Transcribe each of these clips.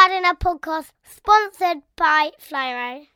Gardener podcast sponsored by Flymo.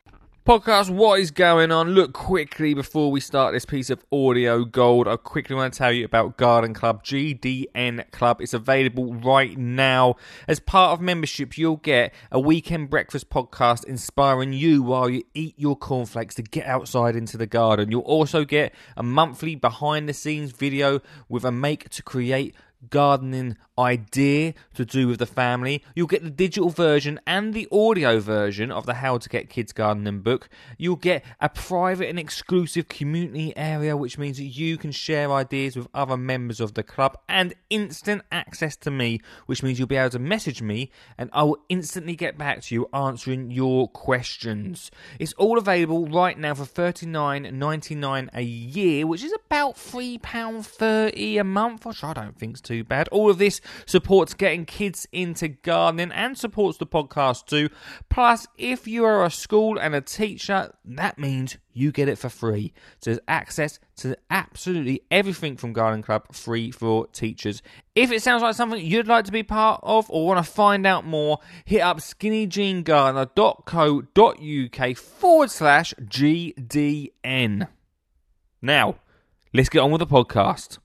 Podcast, what is going on? Look quickly before we start this piece of audio gold. I quickly want to tell you about Garden Club, GDN Club. It's available right now. As part of membership, you'll get a weekend breakfast podcast inspiring you while you eat your cornflakes to get outside into the garden. You'll also get a monthly behind the scenes video with a make to create gardening idea to do with the family. You'll get the digital version and the audio version of the How to Get Kids Gardening book. You'll get a private and exclusive community area, which means that you can share ideas with other members of the club, and instant access to me, which means you'll be able to message me and I will instantly get back to you answering your questions. It's all available right now for $39.99 a year, which is about £3.30 a month, which I don't think's too bad. All of this supports getting kids into gardening and supports the podcast too. Plus, if you are a school and a teacher, that means you get it for free. So there's access to absolutely everything from Garden Club free for teachers. If it sounds like something you'd like to be part of or want to find out more, hit up skinnyjeangardener.co.uk forward slash GDN. Now, let's get on with the podcast.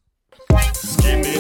Skinny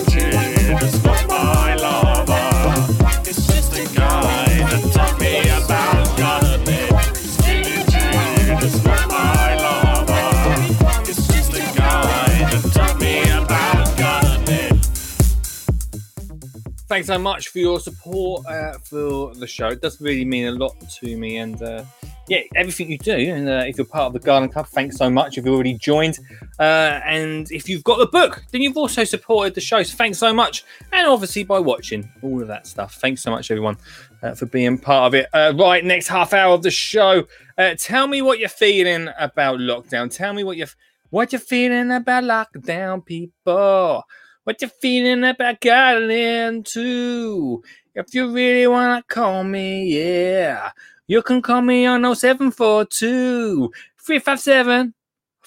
Thanks so much for your support uh, for the show. It does really mean a lot to me, and uh, yeah, everything you do. And uh, if you're part of the Garden Club, thanks so much. If you've already joined, uh, and if you've got the book, then you've also supported the show. So thanks so much, and obviously by watching all of that stuff. Thanks so much, everyone, uh, for being part of it. Uh, right, next half hour of the show. Uh, tell me what you're feeling about lockdown. Tell me what you're what you're feeling about lockdown, people. What you feeling about gardening too? If you really wanna call me, yeah, you can call me on 0742 357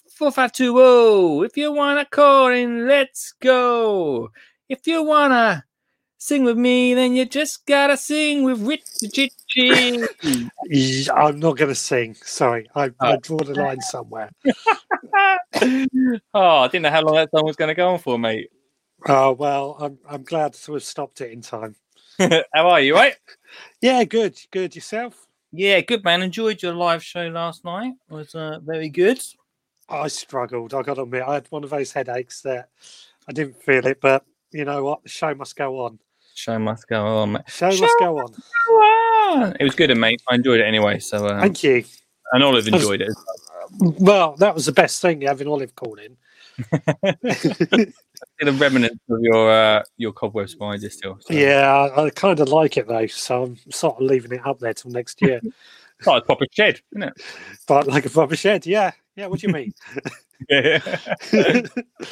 4520. If you wanna call in, let's go. If you wanna sing with me, then you just gotta sing with Richie. I'm not going to sing. Sorry, I, I oh. draw the line somewhere. oh, I didn't know how long that song was going to go on for, mate. Oh well, I'm I'm glad to have stopped it in time. how are you, right? Yeah, good, good. Yourself? Yeah, good man. Enjoyed your live show last night. It was uh, very good. I struggled. I got to admit, I had one of those headaches that I didn't feel it, but you know what? The show must go on. Show must go on, mate. Show, Show must go on. Go on. It was good, mate. I enjoyed it anyway. So, um, Thank you. and Olive enjoyed it. Well, that was the best thing having Olive called in. The remnants of your uh, your cobwebs behind you still. So. Yeah, I, I kind of like it though, so I'm sort of leaving it up there till next year. it's like a proper shed, isn't it? but like a proper shed, yeah, yeah. What do you mean? Yeah.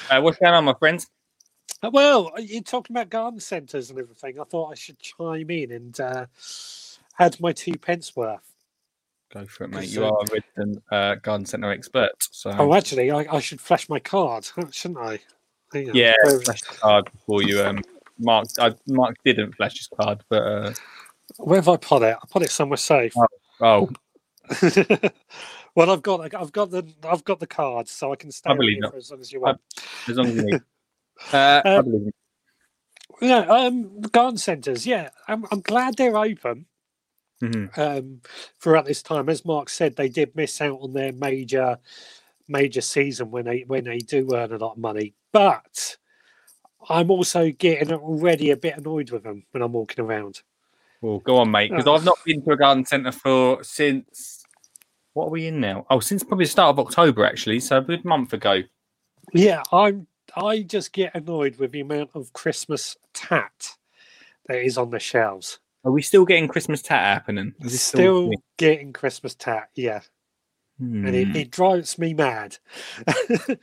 uh, what's going on, my friends? Well, you're talking about garden centres and everything. I thought I should chime in and uh, add my two pence worth. Go for it, mate. You are a resident uh, garden centre expert. So Oh, actually, I, I should flash my card, shouldn't I? Hang yeah, flash the card before you. Um, Mark, I, Mark didn't flash his card, but uh, Where have I put it? I put it somewhere safe. oh, well, I've got I've got the I've got the card, so I can stay I here for as long as you I- want. as long as you need. Uh, I believe you. Yeah, um, garden centres. Yeah, I'm, I'm glad they're open. Mhm. um, throughout this time. As Mark said, they did miss out on their major major season when they when they do earn a lot of money. But I'm also getting already a bit annoyed with them when I'm walking around. Well, go on, mate, because Oh. I've not been to a garden centre for since what are we in now? Oh, since probably the start of October, actually. So a good month ago. Yeah, I'm. I just get annoyed with the amount of Christmas tat that is on the shelves. Are we still getting Christmas tat happening? Is this Still getting Christmas tat, yeah, Hmm. and it, it drives me mad.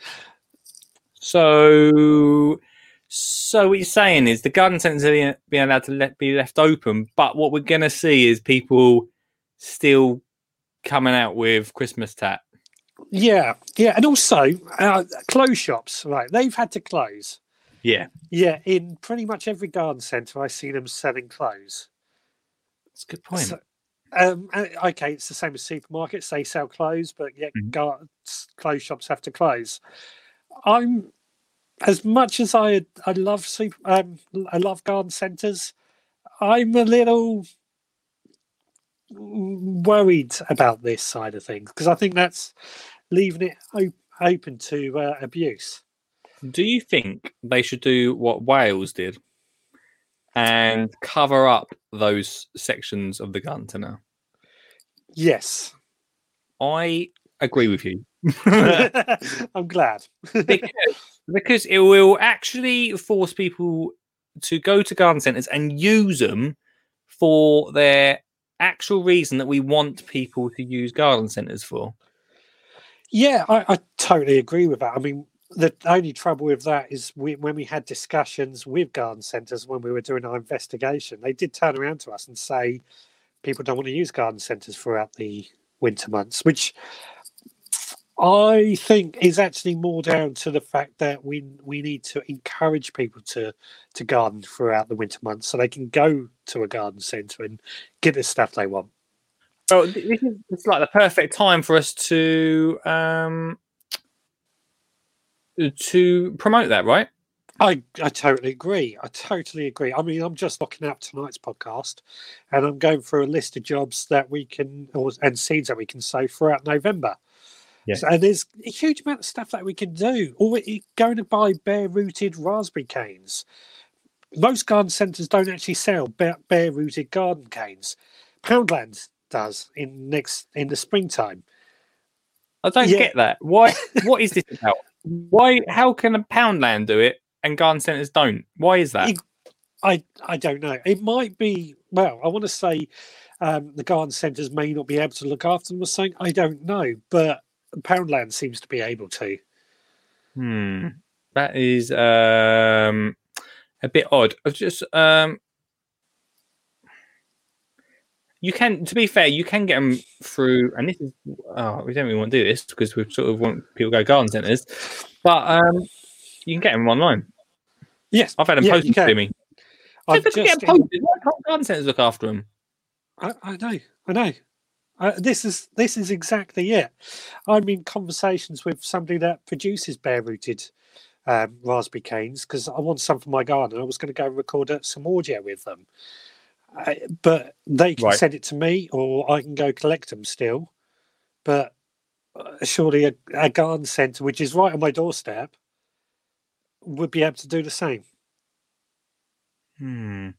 So, so what you're saying is the garden being- being allowed to let, be left open, but what we're going to see is people still coming out with Christmas tat. yeah, yeah, and also uh, clothes shops, right? They've had to close. Yeah. Yeah, in pretty much every garden centre, I see them selling clothes. That's a good point. So- Um, okay, it's the same as supermarkets; they sell clothes, but yet Mhm. gar- clothes shops have to close. I'm as much as I I love super, um, I love garden centres. I'm a little worried about this side of things because I think that's leaving it op- open to uh, abuse. Do you think they should do what Wales did and cover up those sections of the garden centre? Yes, I agree with you. I'm glad. because, because it will actually force people to go to garden centres and use them for their actual reason that we want people to use garden centres for. Yeah, I, I totally agree with that. I mean, the only trouble with that is we, when we had discussions with garden centres when we were doing our investigation, they did turn around to us and say people don't want to use garden centres throughout the winter months, which I think is actually more down to the fact that we we need to encourage people to to garden throughout the winter months so they can go to a garden centre and get the stuff they want. Well, this is like the perfect time for us to um to promote that, right? I, I totally agree. I totally agree. I mean, I'm just looking up tonight's podcast, and I'm going through a list of jobs that we can or, and seeds that we can sow throughout November. Yeah. So- and there's a huge amount of stuff that we can do. Or we- going to buy bare-rooted raspberry canes. Most garden centres don't actually sell bare, bare-rooted garden canes. Poundland does in next in the springtime. I don't Yeah. get that. Why? What is this about? Why? How can a Poundland do it and garden centres don't? Why is that? It- I I don't know. It might be well. I want to say um, the garden centres may not be able to look after them or something. I don't know, but Poundland seems to be able to. Hmm. That is um a bit odd. I've just um you can to be fair, you can get them through and this is oh we don't really want to do this because we sort of want people to go garden centres. But um you can get them online. Yes, I've had them Yeah, posted to me. I've Just get them posted. Why can't garden centres look after them? I, I know, I know. Uh, this is this is exactly it. I'm in conversations with somebody that produces bare-rooted um, raspberry canes because I want some for my garden. I was going to go and record uh, some audio with them, uh, but they can Right. send it to me, or I can go collect them still. But uh, surely a, a garden centre, which is right on my doorstep, would be able to do the same. Hmm.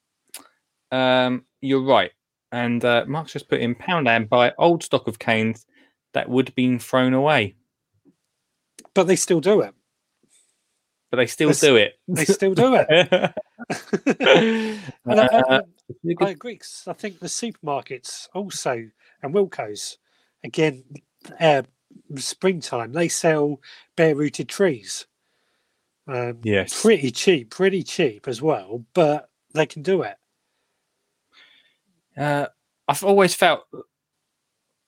Um, you're right. And uh, Mark's just put in Poundland buy old stock of canes that would have been thrown away, But they still do it. but they still This- do it. They still do it. And I, Uh, I, I agree. I think the supermarkets also and Wilko's again, uh, springtime they sell bare rooted trees. Um, yes. pretty cheap, pretty cheap as well, but they can do it. Uh, I've always felt.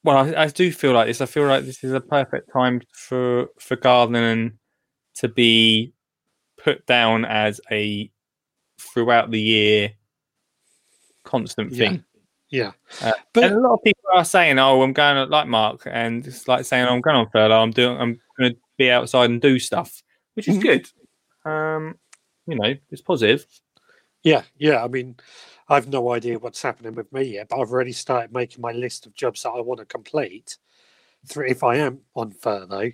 Well, I, I do feel like this. I feel like this is a perfect time for for gardening to be put down as a throughout the year constant thing. Yeah, Uh, but a lot of people are saying, "Oh, I'm going like Mark," and it's like saying, "I'm going on furlough. I'm doing. I'm going to be outside and do stuff," which is Mhm. good. Um, you know, it's positive. yeah, yeah. I mean, I've no idea what's happening with me yet, but I've already started making my list of jobs that I want to complete. If I am on furlough,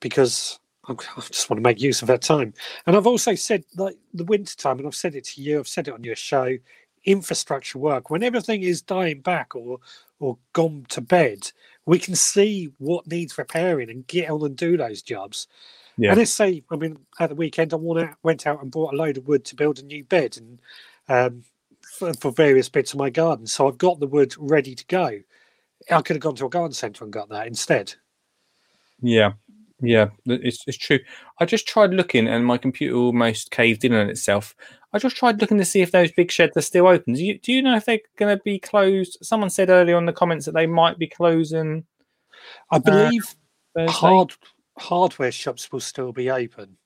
because I just want to make use of that time. And I've also said, like the winter time, and I've said it to you, I've said it on your show. Infrastructure work when everything is dying back or or gone to bed, we can see what needs repairing and get on and do those jobs. Yeah. And let's say, I mean, at the weekend, I went out, and bought a load of wood to build a new bed and um, for, for various bits of my garden. So I've got the wood ready to go. I could have gone to a garden centre and got that instead. Yeah, yeah, it's it's true. I just tried looking, and my computer almost caved in on itself. I just tried looking to see if those big sheds are still open. Do you, do you know if they're going to be closed? Someone said earlier on the comments that they might be closing I uh, believe Thursday. hard hardware shops will still be open.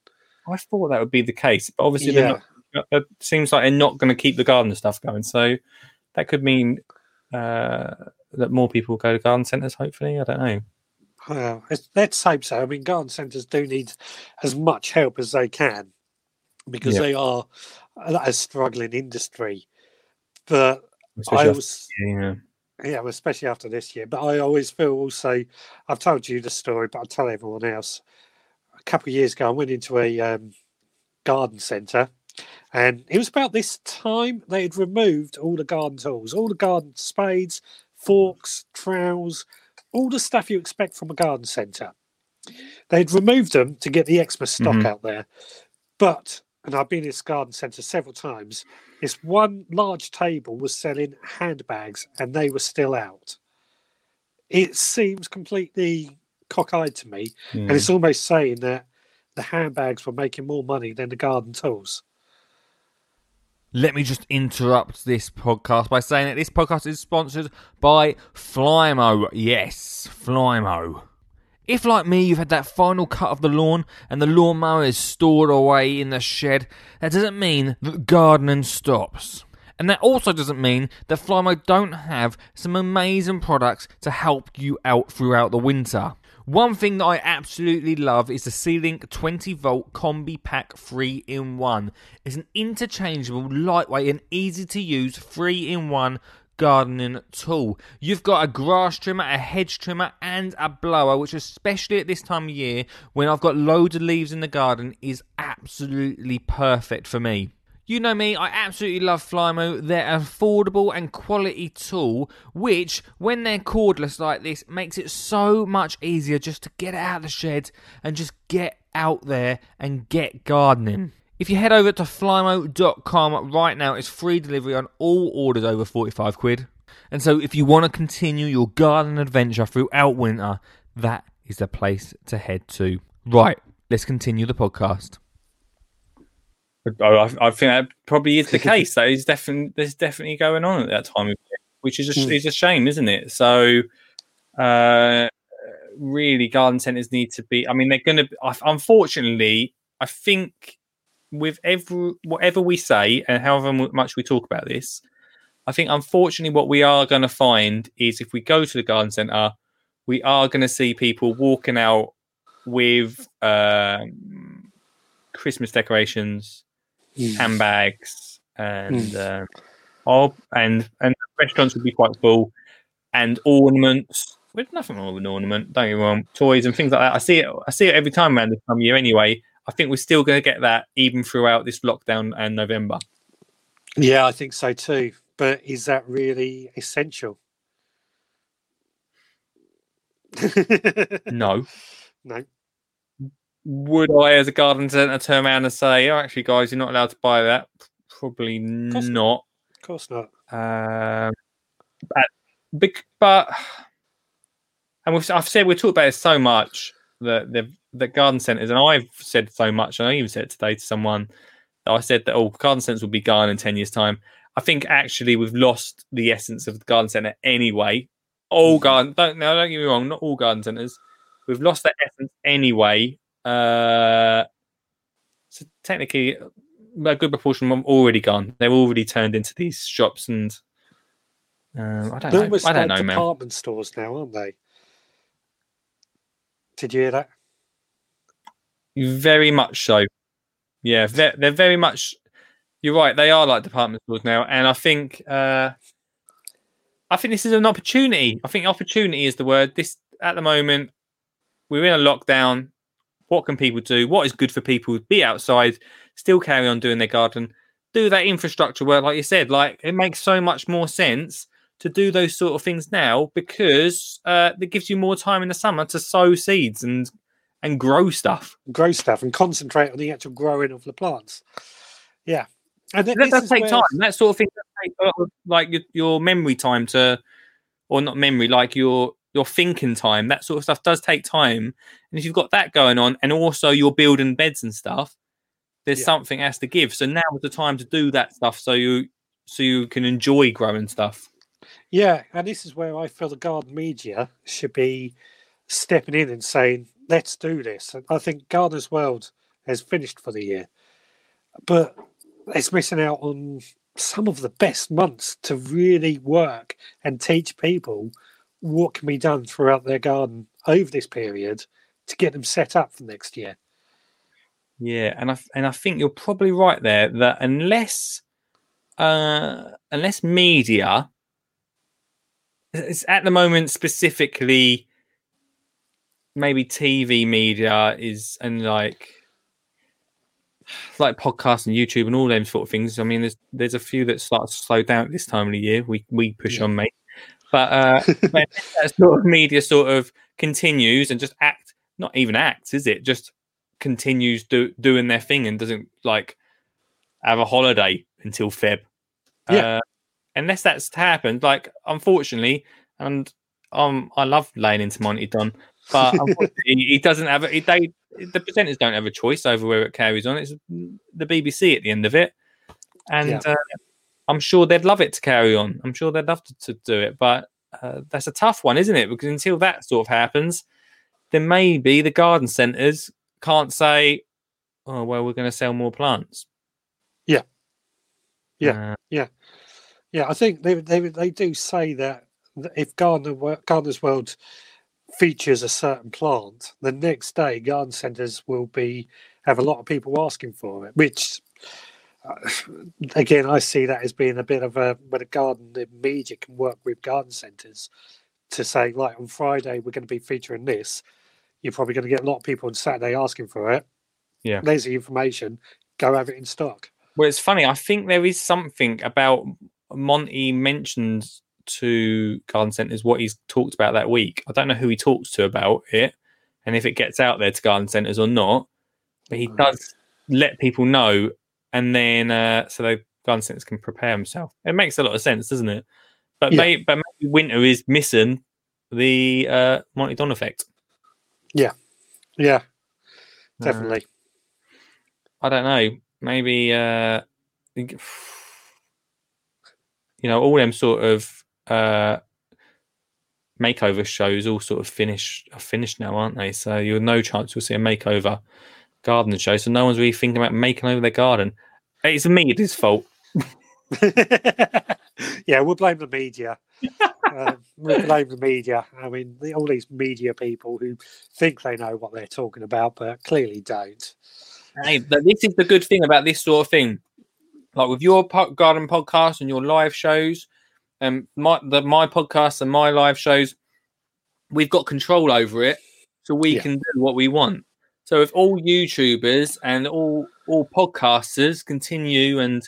I thought that would be the case, but obviously they're Yeah, not. It seems like they're not going to keep the garden stuff going. So that could mean uh, that more people go to garden centres. Hopefully, I don't know. Well, let's hope so. I mean, garden centres do need as much help as they can because Yeah. they are a struggling industry. But Especially I was, yeah. yeah, especially after this year. But I always feel also, I've told you the story, but I'll tell everyone else. A couple of years ago, I went into a um, garden centre, and it was about this time they had removed all the garden tools, all the garden spades, forks, trowels, all the stuff you expect from a garden centre. They'd removed them to get the extra stock Mhm. out there. But, and I've been in this garden centre several times, this one large table was selling handbags and they were still out. It seems completely cockeyed to me. yeah. And it's almost saying that the handbags were making more money than the garden tools. Let me just interrupt this podcast by saying that this podcast is sponsored by Flymo. Yes, Flymo. If, like me, you've had that final cut of the lawn and the lawnmower is stored away in the shed, that doesn't mean that gardening stops. And that also doesn't mean that Flymo don't have some amazing products to help you out throughout the winter. One thing that I absolutely love is the C-Link 20 volt Combi Pack 3 in 1. It's an interchangeable, lightweight, and easy to use 3 in 1 gardening tool. You've got a grass trimmer, a hedge trimmer, and a blower, which, especially at this time of year when I've got loads of leaves in the garden, is absolutely perfect for me. You know me, I absolutely love Flymo. They're an affordable and quality tool, which, when they're cordless like this, makes it so much easier just to get out of the shed and just get out there and get gardening. Hmm. If you head over to flymo.com right now, it's free delivery on all orders over 45 quid. And so, if you want to continue your garden adventure throughout winter, that is the place to head to. Right, let's continue the podcast. I, I think that probably is the case. That is definitely there's definitely going on at that time of year, which is a, Mm. is a shame, isn't it? So, uh, really, garden centres need to be. I mean, they're going to. Unfortunately, I think with every whatever we say and however much we talk about this, I think unfortunately what we are going to find is if we go to the garden centre, we are going to see people walking out with um, Christmas decorations handbags and uh, oh, and and restaurants would be quite full and ornaments. With nothing wrong with an ornament, don't get me wrong. Toys and things like that. I see it. I see it every time around this time of year. Anyway, I think we're still going to get that even throughout this lockdown and November. Yeah, I think so too. But is that really essential? No. no. Would I, as a garden centre, turn around and say, "Oh, actually, guys, you're not allowed to buy that"? Probably course not. Of course not. Um, but, but and we've, I've said we talked about it so much that the the garden centres, and I've said so much, and I even said it today to someone that I said that oh, garden centres will be gone in ten years' time. I think actually we've lost the essence of the garden centre anyway. All garden, don't no, don't get me wrong, not all garden centres. We've lost that essence anyway. Uh, so technically, a good proportion of them already gone. They're already turned into these shops and um, I don't They're know. I don't like know, man. department stores now, aren't they? Did you hear that? Very much so. Yeah, they're, they're very much. You're right. They are like department stores now, and I think uh, I think this is an opportunity. I think opportunity is the word. This at the moment, we're in a lockdown. What can people do? What is good for people? Be outside, still carry on doing their garden, do that infrastructure work, like you said. Like it makes so much more sense to do those sort of things now because uh, it gives you more time in the summer to sow seeds and and grow stuff. Grow stuff and concentrate on the actual growing of the plants. Yeah. And that does take where- time. That sort of thing does take a lot of, like your, your memory time to, or not memory, like your your thinking time. That sort of stuff does take time. And if you've got that going on, and also you're building beds and stuff, there's Yeah. something has to give. So now is the time to do that stuff, so you so you can enjoy growing stuff. Yeah, and this is where I feel the garden media should be stepping in and saying, "Let's do this." And I think Gardener's World has finished for the year, but it's missing out on some of the best months to really work and teach people what can be done throughout their garden over this period to get them set up for next year. Yeah, and I and I think you're probably right there that unless uh unless media it's at the moment specifically maybe TV media is and like like podcasts and YouTube and all them sort of things. I mean, there's there's a few that start to slow down at this time of the year. We we push Yeah. on, mate. But uh, when that sort of media sort of continues and just act, not even acts, is it? Just continues do, doing their thing and doesn't like have a holiday until Feb. Yeah. Uh, unless that's happened, like unfortunately, and um, I love laying into Monty Don, but he doesn't have. it. they the presenters don't have a choice over where it carries on. It's the BBC at the end of it, and Yeah. uh, I'm sure they'd love it to carry on. I'm sure they'd love to, to do it, but uh, that's a tough one, isn't it? Because until that sort of happens, then maybe the garden centres can't say, "Oh, well, we're going to sell more plants." Yeah. Yeah. Uh, Yeah, I think they they they do say that if Gardener Gardener's World features a certain plant, the next day garden centres will be have a lot of people asking for it. Which, again, I see that as being a bit of a when a garden the media can work with garden centres to say, like on Friday we're going to be featuring this. You're probably going to get a lot of people on Saturday asking for it. Yeah. there's the information. Go have it in stock. Well, it's funny. I think there is something about Monty mentioned to garden centres what he's talked about that week. I don't know who he talks to about it and if it gets out there to garden centres or not, but he hmm. does let people know and then uh, so the centres can prepare themselves. It makes a lot of sense, doesn't it? But, Yeah. may, but maybe winter is missing the uh, Monty Don effect. Yeah, yeah, definitely. I don't know. Maybe uh you know, all them sort of uh makeover shows all sort of finished are finished now, aren't they? So you're no chance you'll see a makeover garden show. So no one's really thinking about making over their garden. It's me, it's his fault. yeah, we'll blame the media. uh, we'll blame the media. I mean, the, all these media people who think they know what they're talking about, but clearly don't. Hey, but this is the good thing about this sort of thing. Like with your po- garden podcast and your live shows, and my the my podcast and my live shows, we've got control over it, so we Yeah. can do what we want. So if all YouTubers and all all podcasters continue and,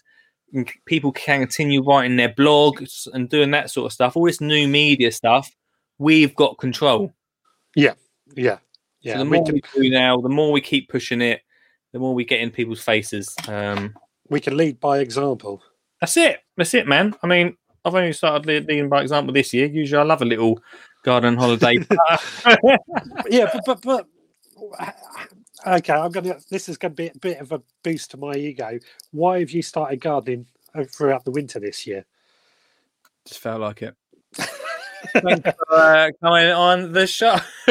and people can continue writing their blogs and doing that sort of stuff, all this new media stuff, we've got control. Yeah, yeah. so the we, more can, we do now, the more we keep pushing it, the more we get in people's faces. Um, we can lead by example. That's it. That's it, man. I mean, I've only started leading by example this year. Usually, I love a little garden holiday. yeah, but, but but okay, I'm gonna. This is gonna be a bit of a boost to my ego. Why have you started gardening uh, throughout the winter this year? Just felt like it. Thanks for uh, coming on the show.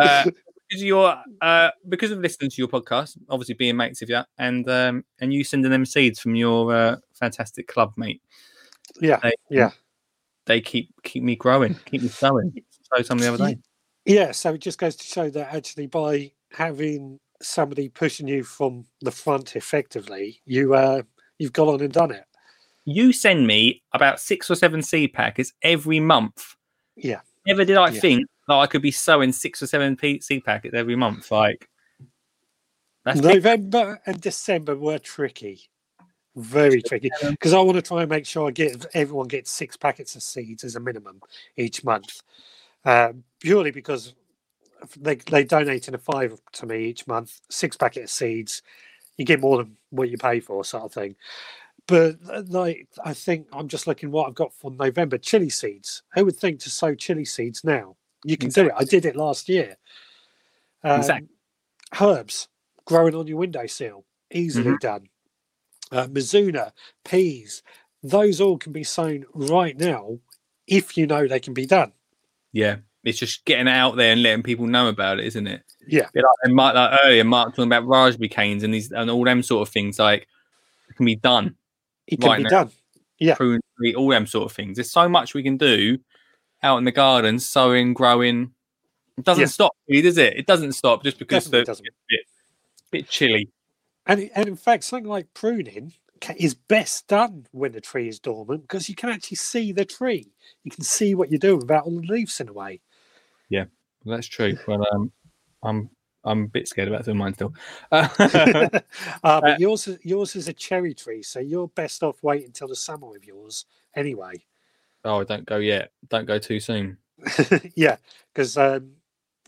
uh, because you're uh, because of listening to your podcast, obviously being mates with you, and um, and you sending them seeds from your uh, fantastic club, mate. yeah, They, yeah, they keep keep me growing, keep me sowing. So some the other day. Yeah. So it just goes to show that actually by having somebody pushing you from the front effectively, you uh you've gone on and done it. You send me about six or seven seed packets every month. Yeah. Never did I Yeah. think that I could be sowing six or seven seed packets every month. Like that's big. November and December were tricky, very tricky, because I want to try and make sure I get everyone gets six packets of seeds as a minimum each month, um, purely because they they donate in a five to me each month, six packet of seeds, you get more than what you pay for, sort of thing. But uh, like, I think I'm just looking what I've got for November chili seeds. Who would think to sow chili seeds now? You can do it. I did it last year. Um, Exactly. Herbs growing on your windowsill, easily Mm-hmm. done. Uh, Mizuna, peas, those all can be sown right now if you know they can be done. yeah. It's just getting out there and letting people know about it, isn't it? Yeah. Like, and Mark, like earlier, Mark talking about raspberry canes and these and all them sort of things like it can be done. It can Right be now. done. Yeah. Tree, all them sort of things. There's so much we can do out in the garden, sowing, growing. It doesn't stop, really, does it? It doesn't stop just because the, doesn't. it's a bit, bit chilly. And and in fact, something like pruning is best done when the tree is dormant because you can actually see the tree. You can see what you're doing without all the leaves in the way. Well, that's true. Well, um, I'm I'm a bit scared about doing mine still. Uh, uh, but yours is, yours is a cherry tree, so you're best off waiting until the summer with yours anyway. oh, don't go yet. Don't go too soon. yeah, because um,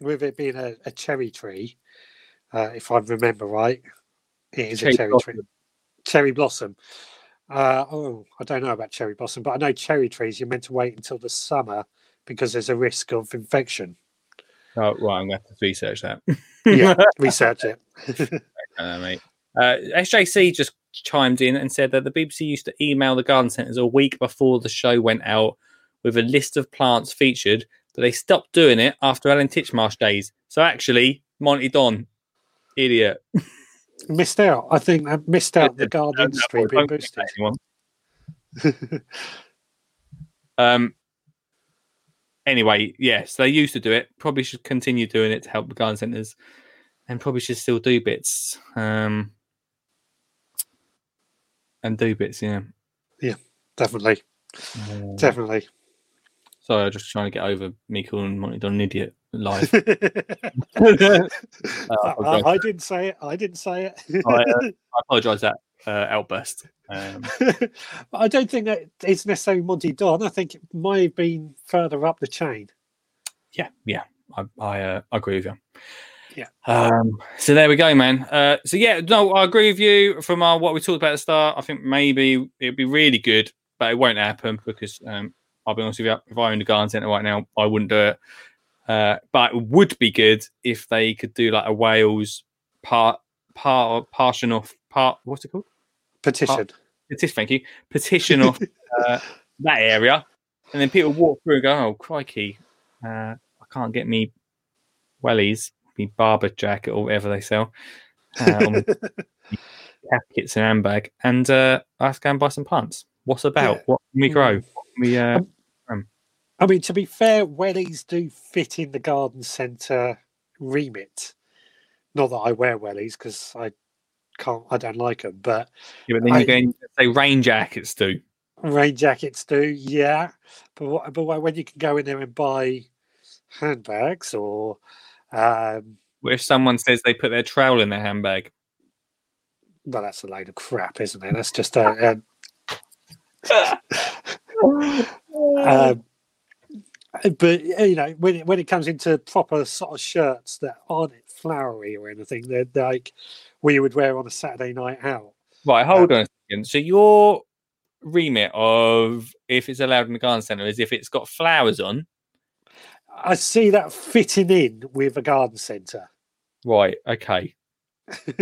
with it being a, a cherry tree, uh, if I remember right, it is Cherry a cherry blossom. tree. Cherry blossom. Uh, oh, I don't know about cherry blossom, but I know cherry trees. You're meant to wait until the summer because there's a risk of infection. Oh, right. I'm going to have to research that. Yeah, research it. uh, mate. Uh, SJC just chimed in and said that the BBC used to email the garden centres a week before the show went out with a list of plants featured, but they stopped doing it after Alan Titchmarsh days. So actually, Monty Don, idiot. missed out. I think I missed out the garden No, no, industry being boosted. Um. Anyway, yes, they used to do it. Probably should continue doing it to help the garden centres, and probably should still do bits. Um. And do bits, yeah. Yeah, definitely, Um, definitely. Sorry, I'm just trying to get over me calling Monty Don an idiot live. I, apologise. I didn't say it. I didn't say it. I, uh, I apologise that uh, outburst. Um, But I don't think that it's necessarily Monty Don. I think it might have been further up the chain. yeah, yeah, I, I uh, I agree with you. Yeah. Um, so there we go, man. Uh, so yeah, no, I agree with you. From our, what we talked about at the start, I think maybe it'd be really good, but it won't happen because um, I'll be honest with you. If I owned a garden centre right now, I wouldn't do it. Uh, but it would be good if they could do like a Wales part, part, partition off part. What's it called? Petition. Petition. Thank you. Petition off uh, that area, and then people walk through and go, "Oh crikey, uh, I can't get me wellies, me Barbour jacket or whatever they sell, my cap and handbag, and uh, I have to go and buy some plants. What's about? Yeah. What can we grow? What can we? Uh, I mean, to be fair, wellies do fit in the garden centre remit. Not that I wear wellies because I can't, I don't like them, but yeah, but then I- you go and say rain jackets do. rain jackets do, yeah. But what, but when you can go in there and buy handbags or um, What if someone says they put their trowel in their handbag? well, that's a load of crap, isn't it? That's just a. a um, but you know, when it, when it comes into proper sort of shirts that aren't flowery or anything, they're like we would wear on a Saturday night out. Right, hold on a second. So your remit of if it's allowed in the garden centre is if it's got flowers on. I see that fitting in with a garden centre. Right, okay.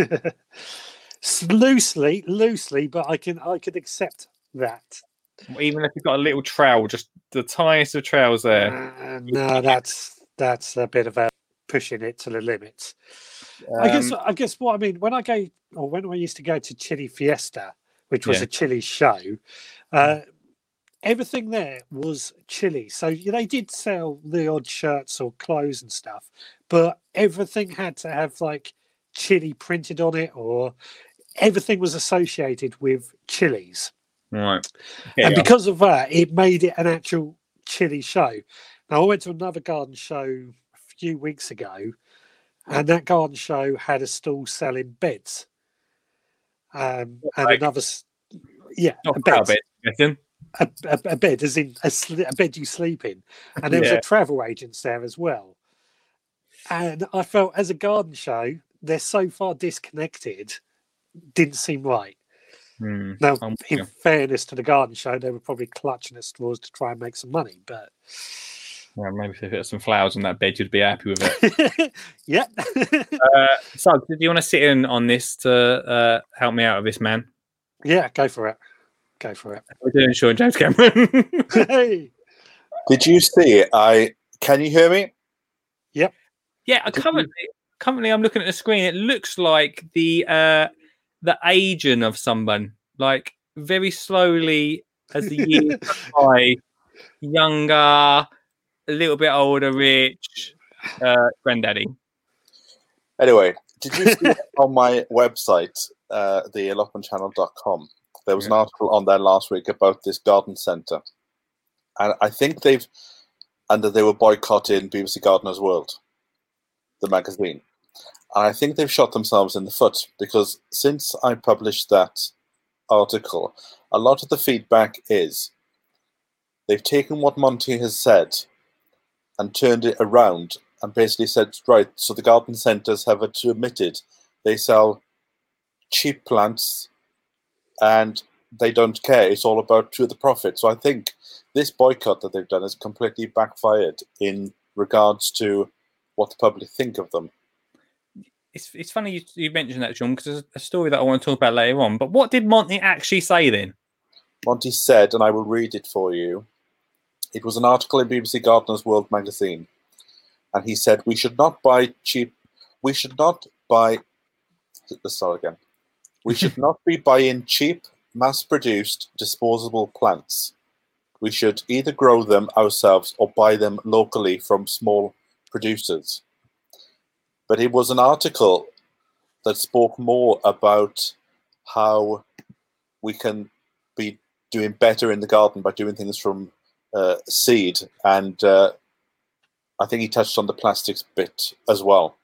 Loosely, loosely, but I can I can accept that. Even if you've got a little trowel, just the tiniest of trowels there. Uh, no, that's that's a bit of a pushing it to the limits. I guess Um, I guess what I mean when I go or when I used to go to Chili Fiesta, which was Yeah. a chili show, uh, everything there was chili. So they did sell the odd shirts or clothes and stuff, but everything had to have like chili printed on it, or everything was associated with chilies. right. and Yeah, because of that, it made it an actual chili show. Now, I went to another garden show few weeks ago, and that garden show had a stall selling beds. Um, and Like- another, yeah, a bed, a, a, a bed, as in a, sli- a bed you sleep in. And there was Yeah. a travel agents there as well. And I felt as a garden show, they're so far disconnected, didn't seem right. Hmm. Now, I'm in you. fairness to the garden show, they were probably clutching at straws to try and make some money. But Yeah, maybe if there were some flowers on that bed, you'd be happy with it. yeah, uh, so, did you want to sit in on this to uh, help me out of this, man? yeah, go for it. Go for it. We're doing Sean James Cameron. hey, Did you see it? I can you hear me? Yep. Yeah, I currently, currently I'm looking at the screen. It looks like the uh the aging of someone, like very slowly as the years go by, younger, a little bit older, rich, uh, granddaddy. Anyway, did you see on my website, uh, the allotmentchannel.com, there was an article on there last week about this garden centre. And I think they've, and that they were boycotting BBC Gardener's World, the magazine. And I think they've shot themselves in the foot because since I published that article, a lot of the feedback is they've taken what Monty has said and turned it around and basically said, right, so the garden centres have admitted they sell cheap plants and they don't care. It's all about to the profit. So I think this boycott that they've done has completely backfired in regards to what the public think of them. It's it's funny you, you mentioned that, John, because there's a story that I want to talk about later on. But what did Monty actually say then? Monty said, and I will read it for you. It was an article in BBC Gardener's World magazine, and he said we should not buy cheap. We should not buy. Let's start again. We should not be buying cheap, mass-produced, disposable plants. We should either grow them ourselves or buy them locally from small producers. But it was an article that spoke more about how we can be doing better in the garden by doing things from uh, seed, and uh, I think he touched on the plastics bit as well.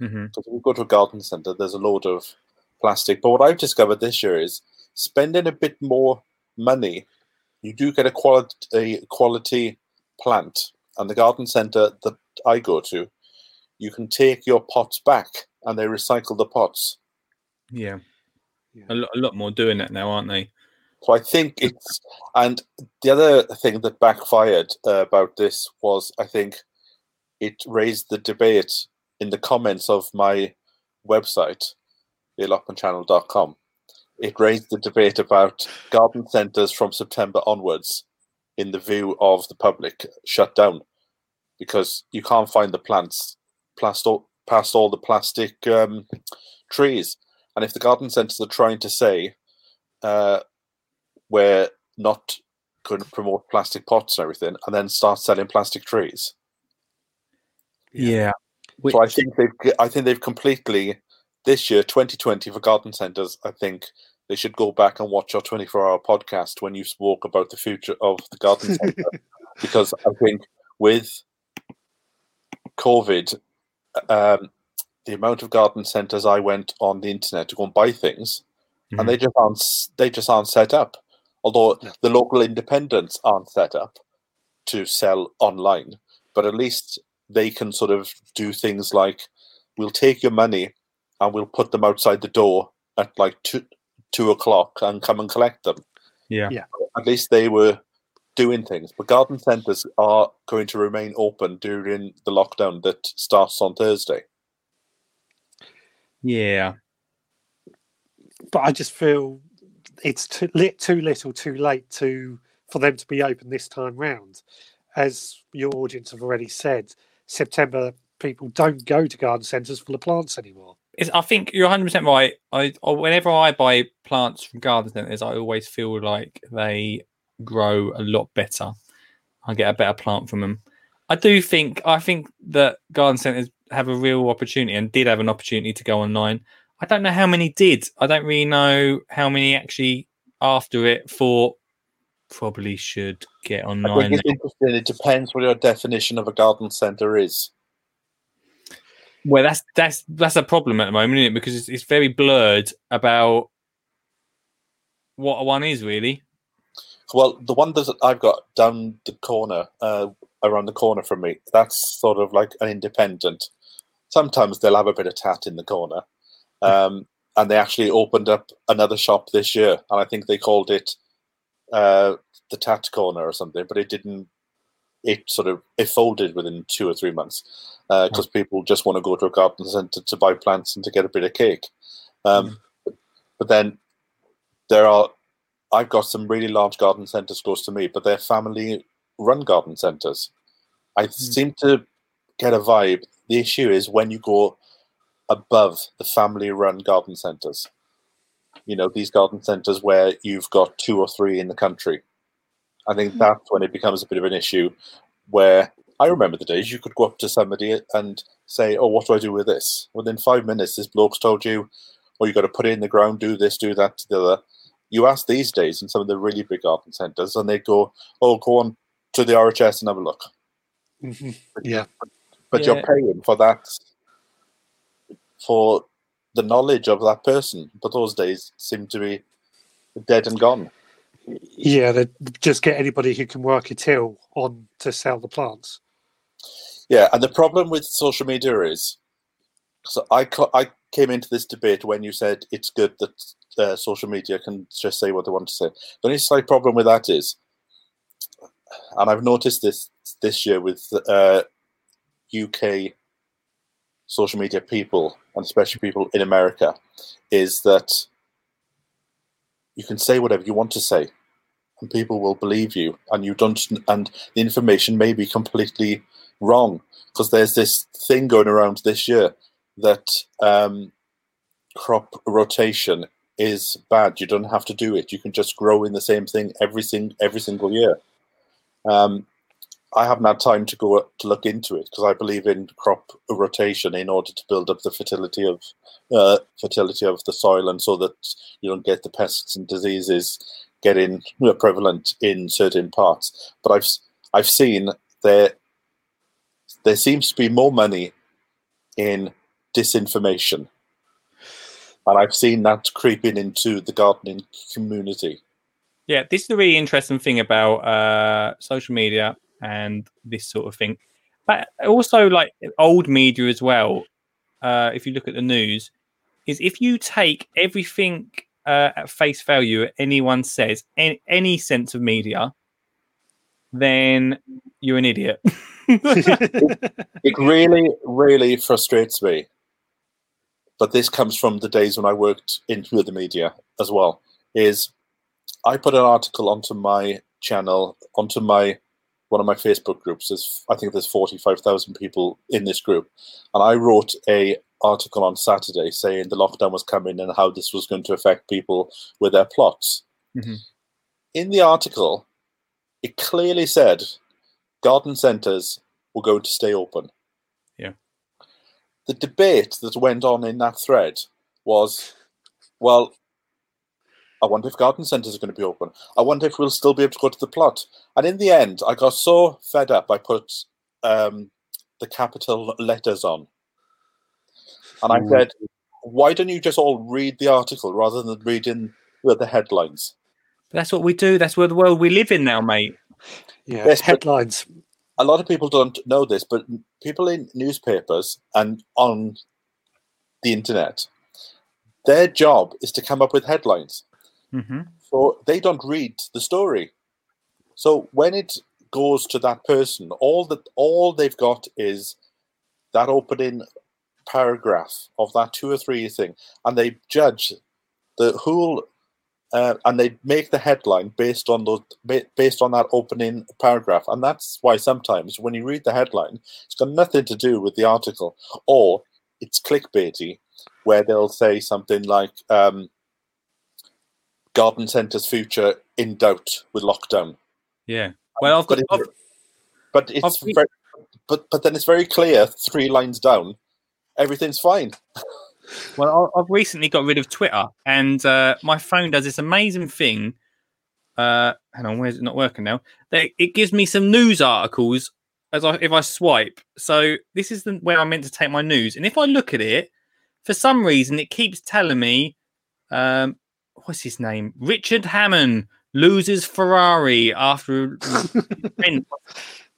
Mm-hmm. Because if you go to a garden centre, there's a load of plastic. But what I've discovered this year is spending a bit more money, you do get a quality a quality plant. And the garden centre that I go to, you can take your pots back and they recycle the pots. Yeah. Yeah. A, lot, a lot more doing that now, aren't they? So I think it's, and the other thing that backfired uh, about this was I think it raised the debate in the comments of my website, theallotmentchannel.com. It raised the debate about garden centres from September onwards in the view of the public shut down because you can't find the plants past all, past all the plastic um, trees. And if the garden centres are trying to say uh, we're not going to promote plastic pots and everything, and then start selling plastic trees. Yeah. So I think they've I think they've completely this year, 2020 for garden centres. I think they should go back and watch our 24 hour podcast when you spoke about the future of the garden centre, because I think with COVID, um, the amount of garden centres I went on the internet to go and buy things, Mhm. and they just aren't they just aren't set up. Although the local independents aren't set up to sell online, but at least they can sort of do things like we'll take your money and we'll put them outside the door at like two two o'clock and come and collect them. Yeah. Yeah. At least they were doing things. But garden centres are going to remain open during the lockdown that starts on Thursday. Yeah. but I just feel it's too, lit, too little, too late to for them to be open this time round. As your audience have already said, September people don't go to garden centres full of plants anymore. It's, I think you're 100 percent right. I- whenever I buy plants from garden centres, I always feel like they grow a lot better. I get a better plant from them. I do think I think that garden centres have a real opportunity and did have an opportunity to go online. I don't know how many did. I don't really know how many actually after it thought probably should get I online. think it's interesting. It depends what your definition of a garden centre is. Well, that's that's that's a problem at the moment, isn't it? Because it's, it's very blurred about what one is really. Well, the one that I've got down the corner, uh, around the corner from me, that's sort of like an independent. Sometimes they'll have a bit of tat in the corner. Um, and they actually opened up another shop this year, and I think they called it uh, the Tat Corner or something, but it didn't. It sort of it folded within two or three months because people just want to go to a garden centre to buy plants and to get a bit of cake. Um, But then there are I've got some really large garden centres close to me, but they're family run garden centres. I seem to get a vibe. The issue is when you go above the family-run garden centres. You know, these garden centres where you've got two or three in the country. I think that's when it becomes a bit of an issue. Where I remember the days you could go up to somebody and say, "Oh, what do I do with this?" Within five minutes, this bloke's told you, "Oh, you've got to put it in the ground, do this, do that, the other." You ask these days in some of the really big garden centres, and they go, "Oh, go on to the RHS and have a look." Mhm. Yeah. but Yeah. you're paying for that for the knowledge of that person but those days seem to be dead and gone Yeah, they just get anybody who can work a till on to sell the plants. yeah and the problem with social media is so i i came into this debate when you said it's good that uh, social media can just say what they want to say the only slight problem with that is and i've noticed this this year with uh, uk social media people and especially people in america is that you can say whatever you want to say and people will believe you and you don't and the information may be completely wrong because there's this thing going around this year that um, crop rotation is bad. You don't have to do it. You can just grow in the same thing every sing- every single year. Um, I haven't had time to go to look into it because I believe in crop rotation in order to build up the fertility of uh, fertility of the soil, and so that you don't get the pests and diseases getting prevalent in certain parts. But I've I've seen there there seems to be more money in disinformation, and I've seen that creeping into the gardening community. Yeah, this is the really interesting thing about uh, social media and this sort of thing. But also, like old media as well. Uh, if you look at the news, is if you take everything uh, at face value, anyone says any, any sense of media, then you're an idiot. It really, really frustrates me. But this comes from the days when I worked in the media as well. Is I put an article onto my channel, onto my one of my Facebook groups. There's I think there's forty five thousand people in this group, and I wrote a article on Saturday saying the lockdown was coming and how this was going to affect people with their plots. Mhm. In the article, it clearly said garden centres were going to stay open. Yeah. The debate that went on in that thread was, well, I wonder if garden centres are going to be open. I wonder if we'll still be able to go to the plot. And in the end, I got so fed up, I put um, the capital letters on. And I said, why don't you just all read the article rather than reading the the headlines? That's what we do. That's where the world we live in now, mate. Yeah, Yes, headlines. a lot of people don't know this, but people in newspapers and on the internet, their job is to come up with headlines. Mm-hmm. So they don't read the story. So when it goes to that person, all that all they've got is that opening paragraph of that two or three thing, and they judge the whole, uh, and they make the headline based on those based on that opening paragraph, and that's why sometimes when you read the headline, it's got nothing to do with the article, or it's clickbaity, where they'll say something like. Um, garden centre's future in doubt with lockdown. Yeah. Well, I've But got. it's, I've, but it's very, but but then it's very clear three lines down, everything's fine. Well, I've recently got rid of Twitter, and uh, my phone does this amazing thing. Uh, hang on, where's it not working now? That it gives me some news articles as I if I swipe. So this is the, where I'm meant to take my news, and if I look at it, for some reason it keeps telling me, um, what's his name? Richard Hammond loses Ferrari after. and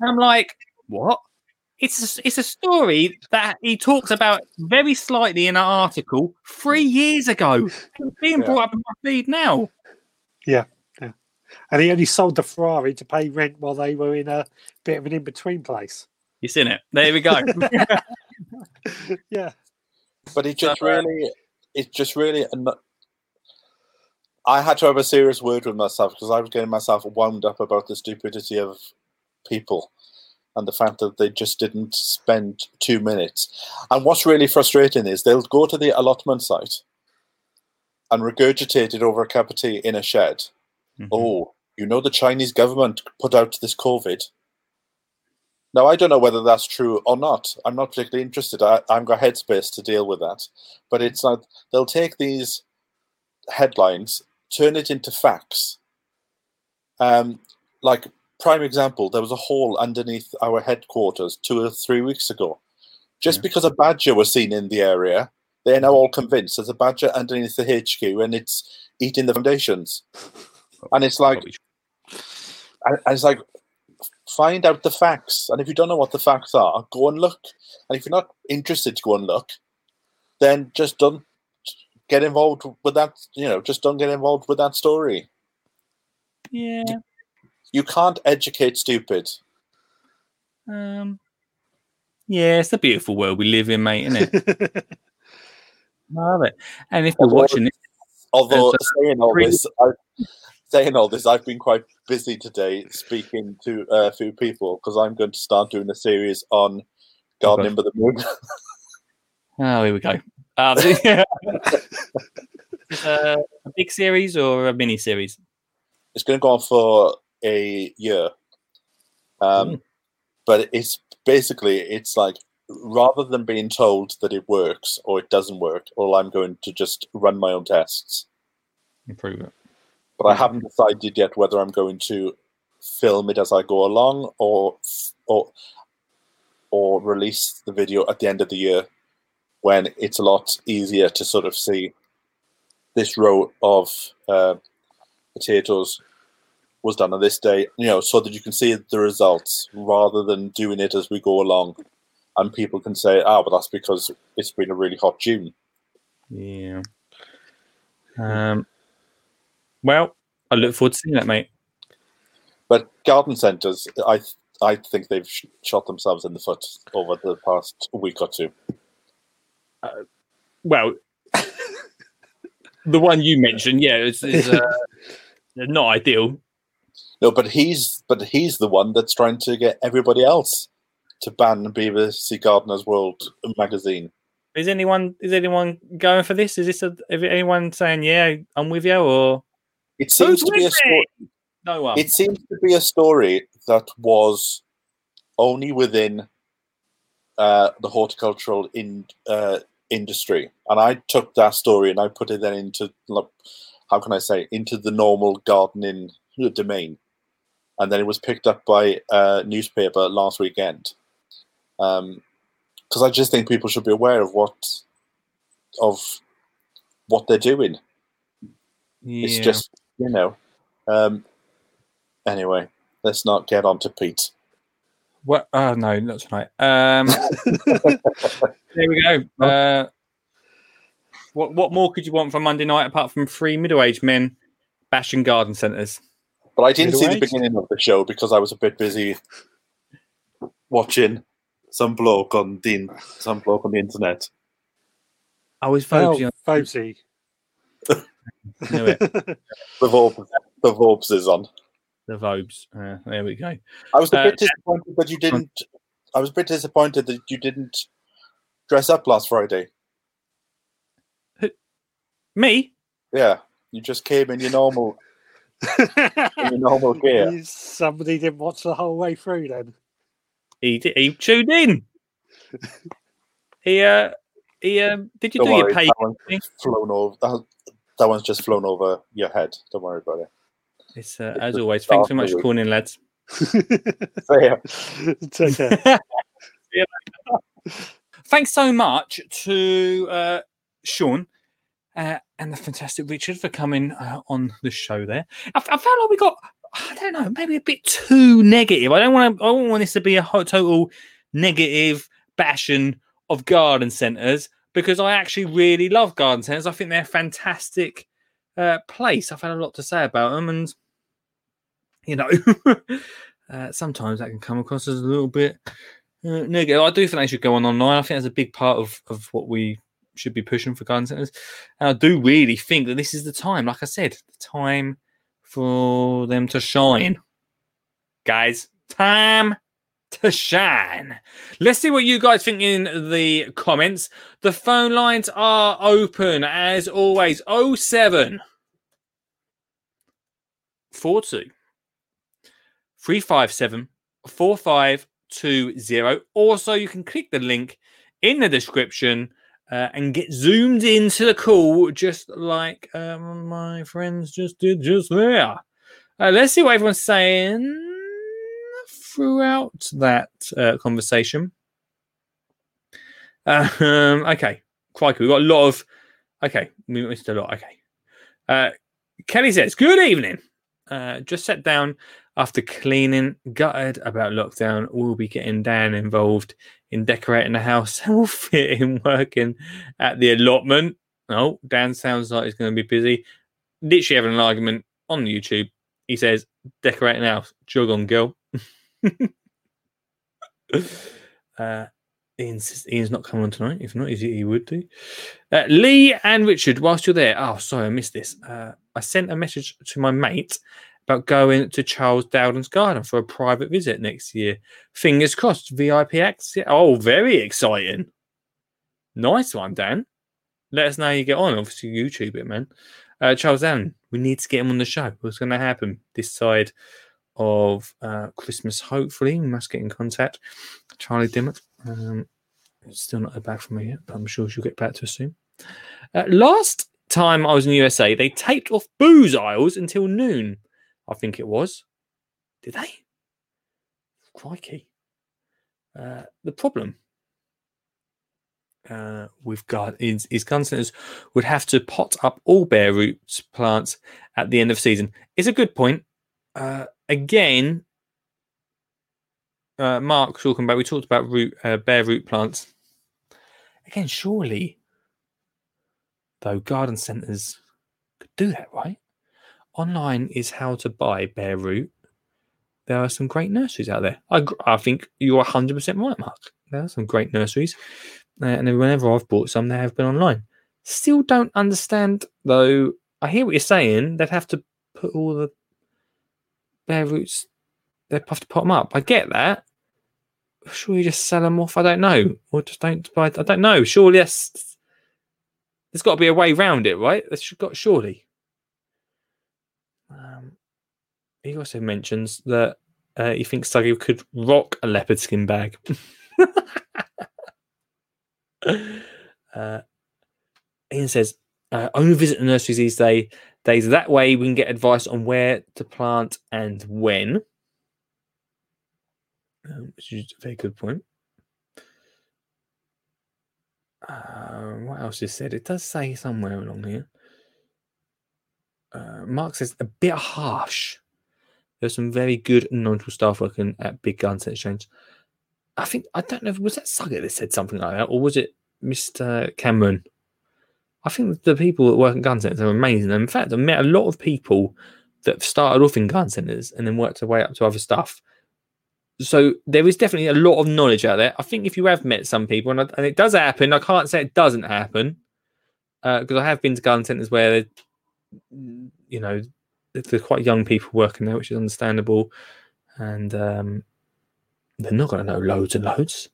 I'm like, what? It's a, it's a story that he talks about very slightly in an article three years ago. It's being Yeah. brought up in my feed now. Yeah, yeah. And he only sold the Ferrari to pay rent while they were in a bit of an in between place. You seen it? There we go. Yeah. But it just uh, really, it just really. I had to have a serious word with myself because I was getting myself wound up about the stupidity of people. and the fact that they just didn't spend two minutes. And what's really frustrating is they'll go to the allotment site and regurgitate it over a cup of tea in a shed. Mhm. Oh, you know the Chinese government put out this COVID. Now I don't know whether that's true or not. I'm not particularly interested. I, I've got headspace to deal with that. But it's like they'll take these headlines, turn it into facts. Um, like prime example, there was a hole underneath our headquarters two or three weeks ago. Just Yeah. because a badger was seen in the area, they're now all convinced there's a badger underneath the HQ and it's eating the foundations. And it's like, and it's like, find out the facts. And if you don't know what the facts are, go and look. And if you're not interested to go and look, then just don't get involved with that. You know, just don't get involved with that story. Yeah. You can't educate stupid. Um. Yeah, it's the beautiful world we live in, mate, isn't it? I love it. And if you're watching it, Although saying all really- this, I, saying all this, I've been quite busy today speaking to uh, a few people because I'm going to start doing a series on gardening by the moon. oh, here we go. Um, uh, a big series or a mini series? it's going to go on for a year. Um, Ooh. but it's basically it's like rather than being told that it works or it doesn't work, all I'm going to just run my own tests. Improve it. But I haven't decided yet whether I'm going to film it as I go along or or or release the video at the end of the year when it's a lot easier to sort of see this row of uh, potatoes was done on this day, you know, so that you can see the results rather than doing it as we go along. And people can say, ah, but that's because it's been a really hot June. Yeah. Um. Well, I look forward to seeing that, mate. But garden centres, I I think they've sh- shot themselves in the foot over the past week or two. Well, the one you mentioned, yeah, is, is uh, not ideal. No, but he's but he's the one that's trying to get everybody else to ban BBC Gardeners World magazine. Is anyone is anyone going for this? Is this a, is anyone saying yeah, I'm with you, or It seems Who's to be a story. no one? It seems to be a story that was only within uh, the horticultural in, uh, industry, and I took that story and I put it then into like, how can I say into the normal gardening domain, and then it was picked up by a newspaper last weekend. Because I just think people should be aware of what of what they're doing. It's just you know. Um, anyway, let's not get on to Pete. What? Oh no, not tonight. Um, there we go. Uh, what what more could you want from Monday night apart from three middle-aged men bashing garden centres? But I didn't see the beginning of the show because I was a bit busy watching some bloke on the some bloke on the internet. I was Oh, focusing Fozzie. on knew it. The Vobes, the Vobes is on. The Vobes. Uh, there we go. I was a Uh, bit disappointed that you didn't. I was a bit disappointed that you didn't dress up last Friday. Me? Yeah, you just came in your normal in your normal gear. Somebody didn't watch the whole way through then. He did, he tuned in. he uh he um did you Don't do your worry, pay? that one's flown over. That, that one's just flown over your head. Don't worry about it. It's uh, as always. Thanks so much for calling in, lads. So, yeah. Take care. Thanks so much to uh, Sean uh, and the fantastic Richard for coming uh, on the show. There, I, I felt like we got, I don't know, maybe a bit too negative. I don't want. I don't want this to be a hot, total negative bashing of garden centres because I actually really love garden centres. I think they're a fantastic uh, place. I've had a lot to say about them, and you know, uh, sometimes that can come across as a little bit uh, negative. I do think they should go on online. I think that's a big part of, of what we should be pushing for garden centres. And I do really think that this is the time, like I said, the time for them to shine. Guys, time to shine. Let's see what you guys think in the comments. The phone lines are open as always. 07 42 357 4520. Also, you can click the link in the description uh, and get zoomed into the call just like um, my friends just did just there. Uh, let's see what everyone's saying throughout that uh, conversation. Um, okay, crikey, we've got a lot of. Okay, we missed a lot. Okay, uh, Kelly says, "Good evening. Uh, just sat down after cleaning, gutted about lockdown. We'll be getting Dan involved in decorating the house and we'll fit him working at the allotment. Oh, Dan sounds like he's going to be busy. Literally having an argument on YouTube. He says, decorating house. Jog on, girl. uh, Ian's, Ian's not coming on tonight. If not, he, he would do. Uh, Lee and Richard, whilst you're there, oh, sorry, I missed this. Uh, I sent a message to my mate about going to Charles Dowding's garden for a private visit next year. Fingers crossed, VIP access. Oh, very exciting. Nice one, Dan. Let us know how you get on. Obviously, YouTube it, man. Uh, Charles Dowden, we need to get him on the show. What's going to happen this side of uh, Christmas? Hopefully, we must get in contact. Charlie Dimmock. Um, still not back from me yet, but I'm sure she'll get back to us soon. Uh, last time I was in the USA, they taped off booze aisles until noon. I think it was. Did they? Crikey. Uh, the problem uh, with God is, is would have to pot up all bare roots plants at the end of season. It's a good point. Uh, again, uh, Mark talking about we talked about root uh, bare root plants. Again, surely, though, garden centers could do that, right? Online is how to buy bare root. There are some great nurseries out there. I, I think you're 100% right, Mark. There are some great nurseries. Uh, and whenever I've bought some, they have been online. Still don't understand, though. I hear what you're saying. They'd have to put all the bare roots, they'd have to put them up. I get that. Sure, you just sell them off. I don't know. Or just don't buy. I don't know. Surely that's, there's got to be a way around it, right? There's got surely. Um, he also mentions that uh, he thinks Suggy could rock a leopard skin bag. uh, Ian says, uh, only visit the nurseries these day, days. That way we can get advice on where to plant and when. Um, which is a very good point. Um, what else is said? It does say somewhere along here. Uh, Mark says a bit harsh. There's some very good knowledgeable staff working at Big Guns Exchange. I think I don't know. Was that Sugget that said something like that, or was it Mister Cameron? I think the people that work in gun centers are amazing. And in fact, I've met a lot of people that started off in gun centers and then worked their way up to other stuff. So there is definitely a lot of knowledge out there. I think if you have met some people, and, I, and it does happen, I can't say it doesn't happen because I have been to gun centers where, you know, there's quite young people working there, which is understandable, and um, they're not going to know loads and loads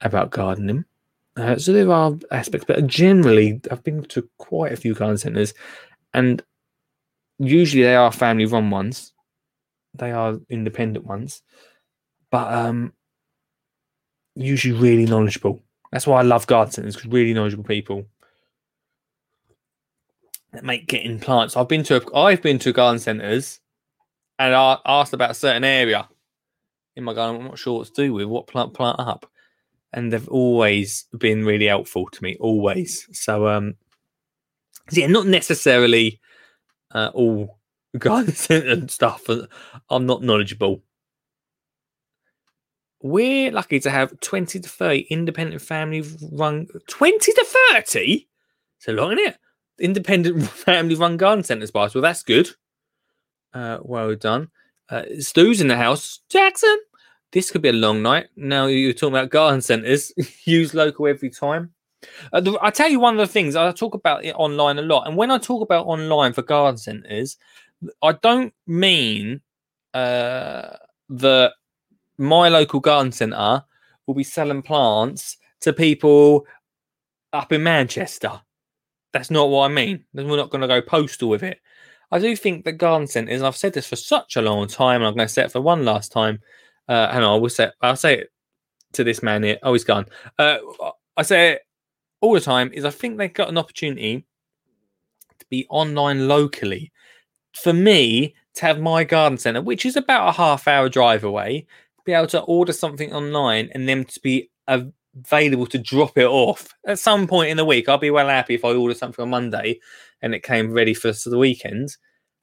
about gardening. Uh, so there are aspects, but generally, I've been to quite a few garden centres, and usually they are family run ones. They are independent ones, but um, usually really knowledgeable. That's why I love garden centres because really knowledgeable people that make getting plants. I've been to a, I've been to garden centres, and I asked about a certain area in my garden. I'm not sure what to do with what plant plant up. And they've always been really helpful to me always. So um yeah not necessarily uh, all guidance and stuff i'm not knowledgeable. We're lucky to have 20 to 30 independent family run 20 to 30 it's a lot in it independent family run garden centers by well that's good uh well done uh, stu's in the house jackson this could be a long night. Now you're talking about garden centres. Use local every time. Uh, the, I tell you one of the things I talk about it online a lot, and when I talk about online for garden centres, I don't mean uh, that my local garden centre will be selling plants to people up in Manchester. That's not what I mean. We're not going to go postal with it. I do think that garden centres, and I've said this for such a long time, and I'm going to say it for one last time. Uh, on, I will say, I'll say it to this man here. Oh, he's gone. Uh, I say it all the time. Is I think they've got an opportunity to be online locally. For me, to have my garden centre, which is about a half hour drive away, be able to order something online and then to be available to drop it off at some point in the week. I'll be well happy if I order something on Monday and it came ready for the weekend.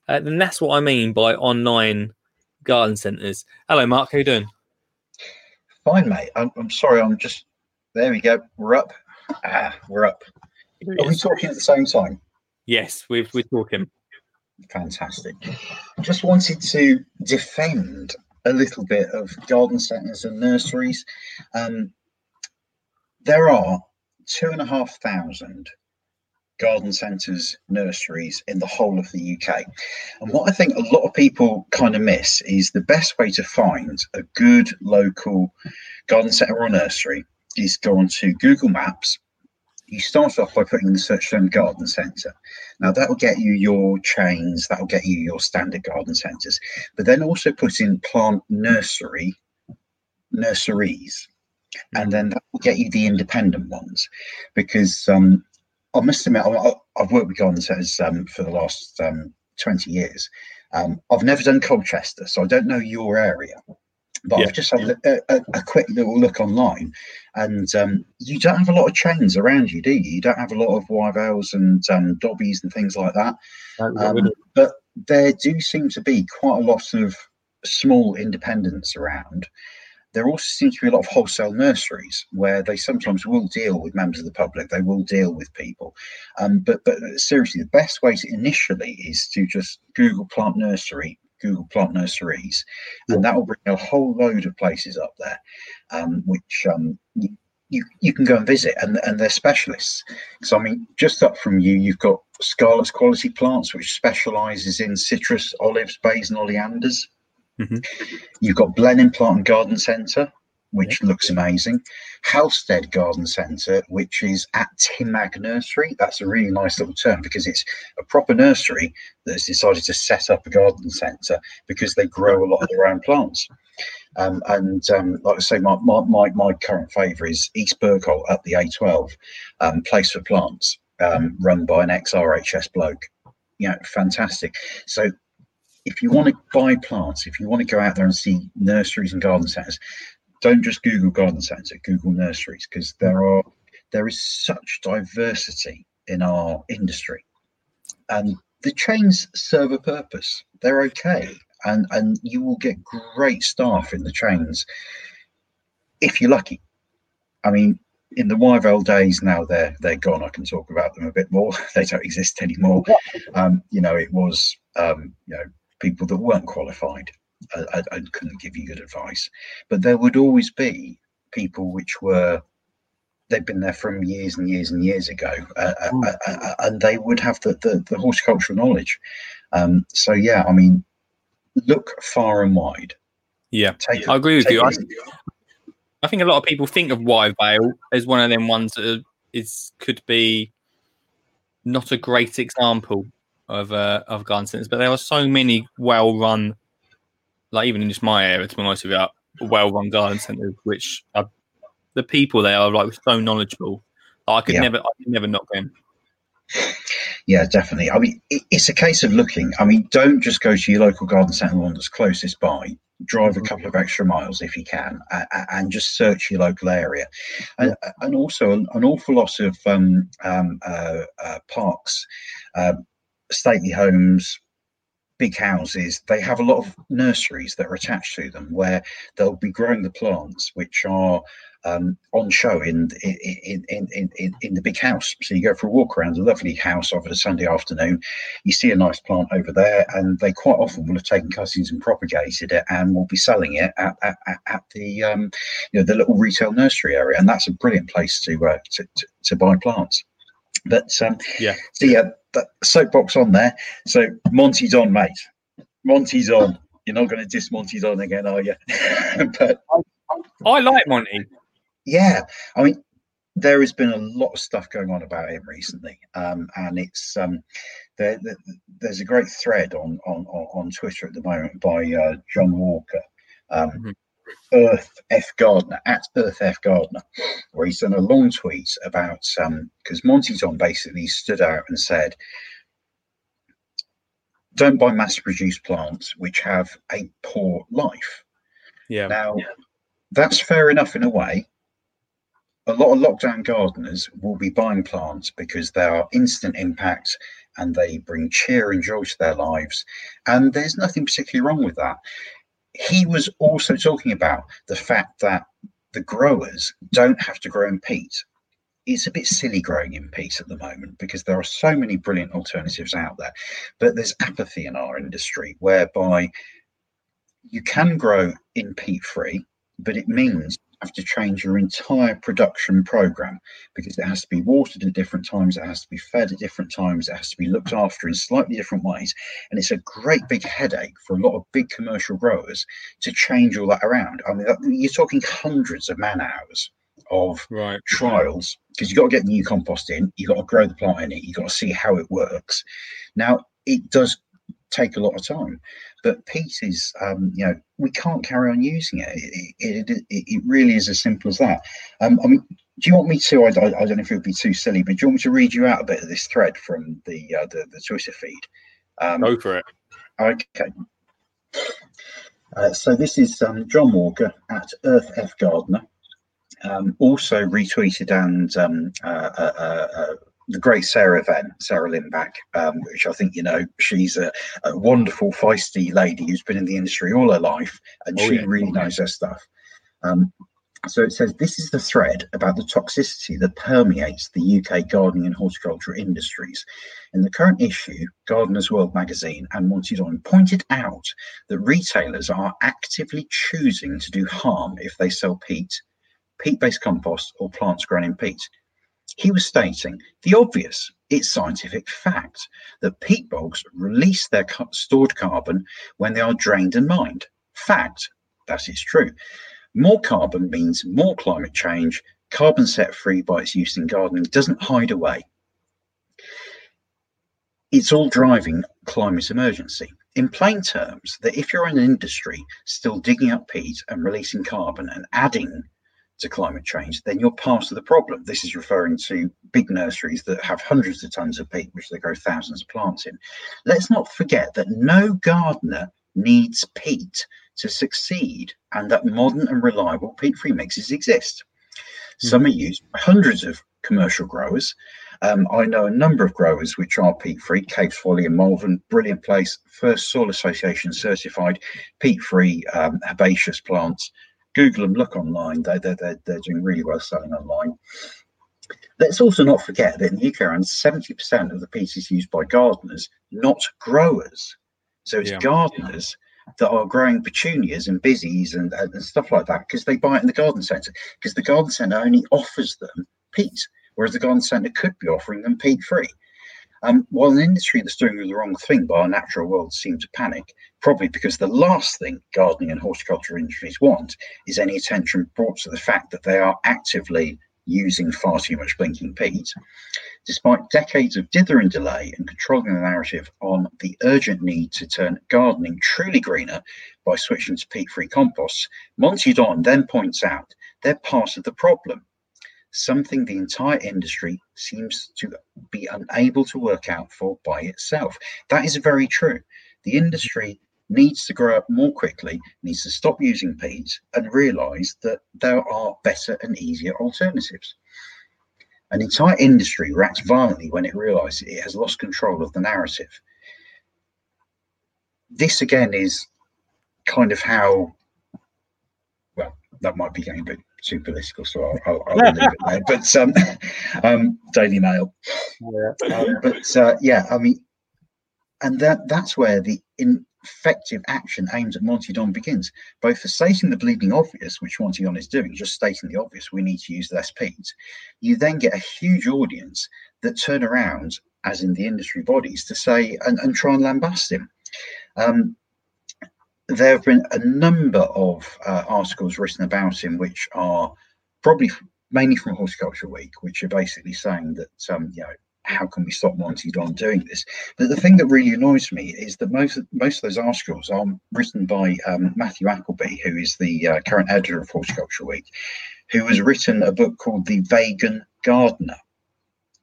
Uh, then that's what I mean by online garden centres. Hello, Mark. How you doing? Fine, mate. I'm, I'm sorry. I'm just there. We go. We're up. Ah, we're up. Are we talking at the same time? Yes, we're, we're talking. Fantastic. I just wanted to defend a little bit of garden centres and nurseries. Um, there are two and a half thousand garden centres, nurseries in the whole of the UK. And what I think a lot of people kind of miss is the best way to find a good local garden centre or nursery is go onto Google Maps. You start off by putting in the search term garden centre. Now that'll get you your chains, that'll get you your standard garden centres, but then also put in plant nursery, nurseries, and then that will get you the independent ones because um, I must admit, I, I've worked with centres um, for the last um, 20 years. Um, I've never done Colchester, so I don't know your area. But Yeah. I've just had a, a, a quick little look online, and um, you don't have a lot of chains around you, do you? You don't have a lot of Wyvales and um, Dobbies and things like that. Um, but there do seem to be quite a lot of small independents around. There also seems to be a lot of wholesale nurseries where they sometimes will deal with members of the public. They will deal with people. Um, but but seriously, the best way to initially is to just Google plant nursery, Google plant nurseries, and that will bring a whole load of places up there, um, which um, you, you you can go and visit, and and they're specialists. So I mean, just up from you, you've got Scarlet's Quality Plants, which specialises in citrus, olives, bays, and oleanders. Mhm. You've got Blenheim Plant and Garden Centre, which looks amazing. Halstead Garden Centre, which is at Timag Nursery. That's a really nice little term because it's a proper nursery that has decided to set up a garden centre because they grow a lot of their own plants. Um, and um, like I say, my, my, my, my current favourite is East Bergholt at the A12, um, Place for Plants, um, run by an ex RHS bloke. Yeah, fantastic. So if you want to buy plants, if you want to go out there and see nurseries and garden centres, don't just Google garden centre, Google nurseries, because there are there is such diversity in our industry, and the chains serve a purpose. They're okay, and and you will get great staff in the chains if you're lucky. I mean, in the Wyvale days now they're they're gone. I can talk about them a bit more. they don't exist anymore. Um, you know, it was um, you know people that weren't qualified uh, and, and couldn't give you good advice. But there would always be people which were they've been there from years and years and years ago, uh, uh, uh, uh, and they would have the, the, the horticultural knowledge. Um, so yeah, I mean, look far and wide. Yeah, Take, I agree with you. I, I think a lot of people think of Wyvale as one of them ones that is could be not a great example of uh, of garden centres, but there are so many well run, like even in just my area, to be honest with you, well run garden centres, which are the people there are like so knowledgeable. I could Yeah. never, I could never knock them. Yeah, definitely. I mean, it's a case of looking. I mean, don't just go to your local garden centre, one that's closest by. Drive a couple of extra miles if you can, and just search your local area. And, and also, an, an awful lot of um, um, uh, uh, parks, uh, stately homes, big houses, they have a lot of nurseries that are attached to them where they'll be growing the plants which are um, on show in in, in, in, in the big house. So you go for a walk around a lovely house over a Sunday afternoon, you see a nice plant over there, and they quite often will have taken cuttings and propagated it and will be selling it at, at, at, at the um, you know the little retail nursery area, and that's a brilliant place to uh, to, to, to buy plants. But um, Yeah. so yeah, that soapbox on there. So Monty's on, mate. Monty's on. You're not going to diss Monty Don again, are you? but I like Monty. yeah, I mean, there has been a lot of stuff going on about him recently, um, and it's um, there, there- there's a great thread on on on on Twitter at the moment by uh, John Walker, um, Mhm. Earth F Gardener at Earth F Gardener, where he's done a long tweet about um, because Monty Don basically stood out and said. Don't buy mass-produced plants which have a poor life. Yeah. Now, that's fair enough in a way. A lot of lockdown gardeners will be buying plants because they are instant impact and they bring cheer and joy to their lives. And there's nothing particularly wrong with that. He was also talking about the fact that the growers don't have to grow in peat. It's a bit silly growing in peat at the moment because there are so many brilliant alternatives out there. But there's apathy in our industry whereby you can grow in peat free, but it means have to change your entire production program because it has to be watered at different times, it has to be fed at different times, it has to be looked after in slightly different ways. And it's a great big headache for a lot of big commercial growers to change all that around. I mean, that- you're talking hundreds of man hours of Right. trials because you've got to get new compost in, you've got to grow the plant in it, you've got to see how it works. Now, it does take a lot of time, but peat is, um, you know, we can't carry on using it. It, it, it, it really is as simple as that. Um, I mean, do you want me to? I, I, I don't know if it would be too silly, but do you want me to read you out a bit of this thread from the uh, the, the Twitter feed? Um, Go for it. Okay. Uh, so this is um, John Walker at Earth F Gardener. Um, also retweeted and um, uh, uh, uh, uh, the great Sarah Venn, Sarah Lindback, um, which I think you know, she's a, a wonderful, feisty lady who's been in the industry all her life, and Oh, she yeah. really knows her stuff. Um, so it says this is the thread about the toxicity that permeates the UK gardening and horticulture industries. In the current issue, Gardeners World magazine and Monty Don pointed out that retailers are actively choosing to do harm if they sell peat, peat-based compost, or plants grown in peat. He was stating the obvious, it's scientific fact that peat bogs release their stored carbon when they are drained and mined. Fact, that is true. More carbon means more climate change. Carbon set free by its use in gardening doesn't hide away. It's all driving climate emergency. In plain terms, that if you're an industry still digging up peat and releasing carbon and adding to climate change, then you're part of the problem. This is referring to big nurseries that have hundreds of tons of peat, which they grow thousands of plants in. Let's not forget that no gardener needs peat to succeed and that modern and reliable peat free mixes exist. Some are used by hundreds of commercial growers. Um, I know a number of growers which are peat free, Cape Folly and Malvern, brilliant place, first Soil Association certified peat free um, herbaceous plants. Google them, look online. They're, they're, they're, they're doing really well selling online. Let's also not forget that in the UK, around 70% of the peat is used by gardeners, not growers. So it's Yeah. gardeners that are growing petunias and busies and, and and stuff like that because they buy it in the garden centre because the garden centre only offers them peat, whereas the garden centre could be offering them peat free. Um, while an industry that's doing the wrong thing by our natural world seem to panic, probably because the last thing gardening and horticulture industries want is any attention brought to the fact that they are actively using far too much blinking peat. Despite decades of dithering delay and controlling the narrative on the urgent need to turn gardening truly greener by switching to peat free composts, Monty Don then points out they're part of the problem, something the entire industry seems to be unable to work out for by itself. That is very true. The industry needs to grow up more quickly, needs to stop using peat and realize that there are better and easier alternatives. An entire industry reacts violently when it realizes it has lost control of the narrative. This again is kind of how, well, that might be getting a bit too political, so I'll, I'll, I'll leave it there. But um, um, Daily Mail. Um, but uh, yeah, I mean, and that that's where the effective action aimed at Monty Don begins, both for stating the bleeding obvious, which Monty Don is doing, just stating the obvious, we need to use less peat. You then get a huge audience that turn around, as in the industry bodies, to say and, and try and lambast him. Um, there have been a number of uh, articles written about him, which are probably f- mainly from Horticulture Week, which are basically saying that um, you know how can we stop Monty Don doing this? But the thing that really annoys me is that most of, most of those articles are written by um, Matthew Appleby, who is the uh, current editor of Horticulture Week, who has written a book called The Vegan Gardener: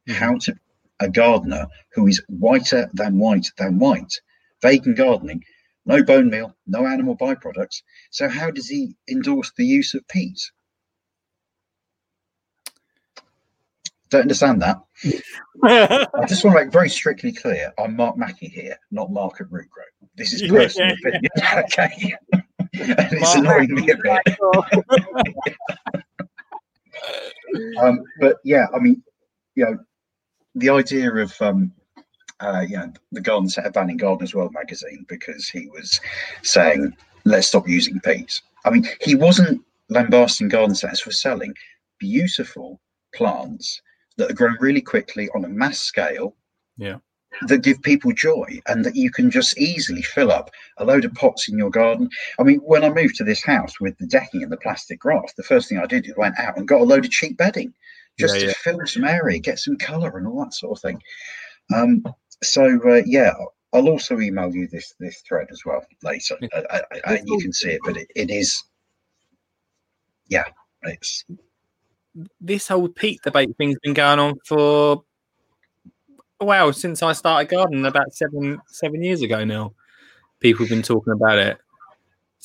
How to a gardener who is whiter than white than white. Vegan gardening, no bone meal, no animal byproducts. So how does he endorse the use of peat? Don't understand that. I just want to make very strictly clear I'm Mark Mackey here, not Mark at Root Grow. This is personal opinion. Okay. and it's annoying me a bit. um, but yeah, I mean, you know, the idea of um, uh, you know the Garden Centre banning Gardeners World magazine because he was saying let's stop using peat. I mean, he wasn't lambasting garden centres for selling beautiful plants that are grown really quickly on a mass scale. Yeah. That give people joy and that you can just easily fill up a load of pots in your garden. I mean, when I moved to this house with the decking and the plastic grass, the first thing I did is went out and got a load of cheap bedding just Yeah, to yeah. fill some area, get some colour and all that sort of thing. Um, so uh, yeah, I'll also email you this this thread as well later, I, I, I, and you can see it. But it, it is, yeah, it's this whole peat debate thing's been going on for wow since I started gardening about seven seven years ago now. People have been talking about it.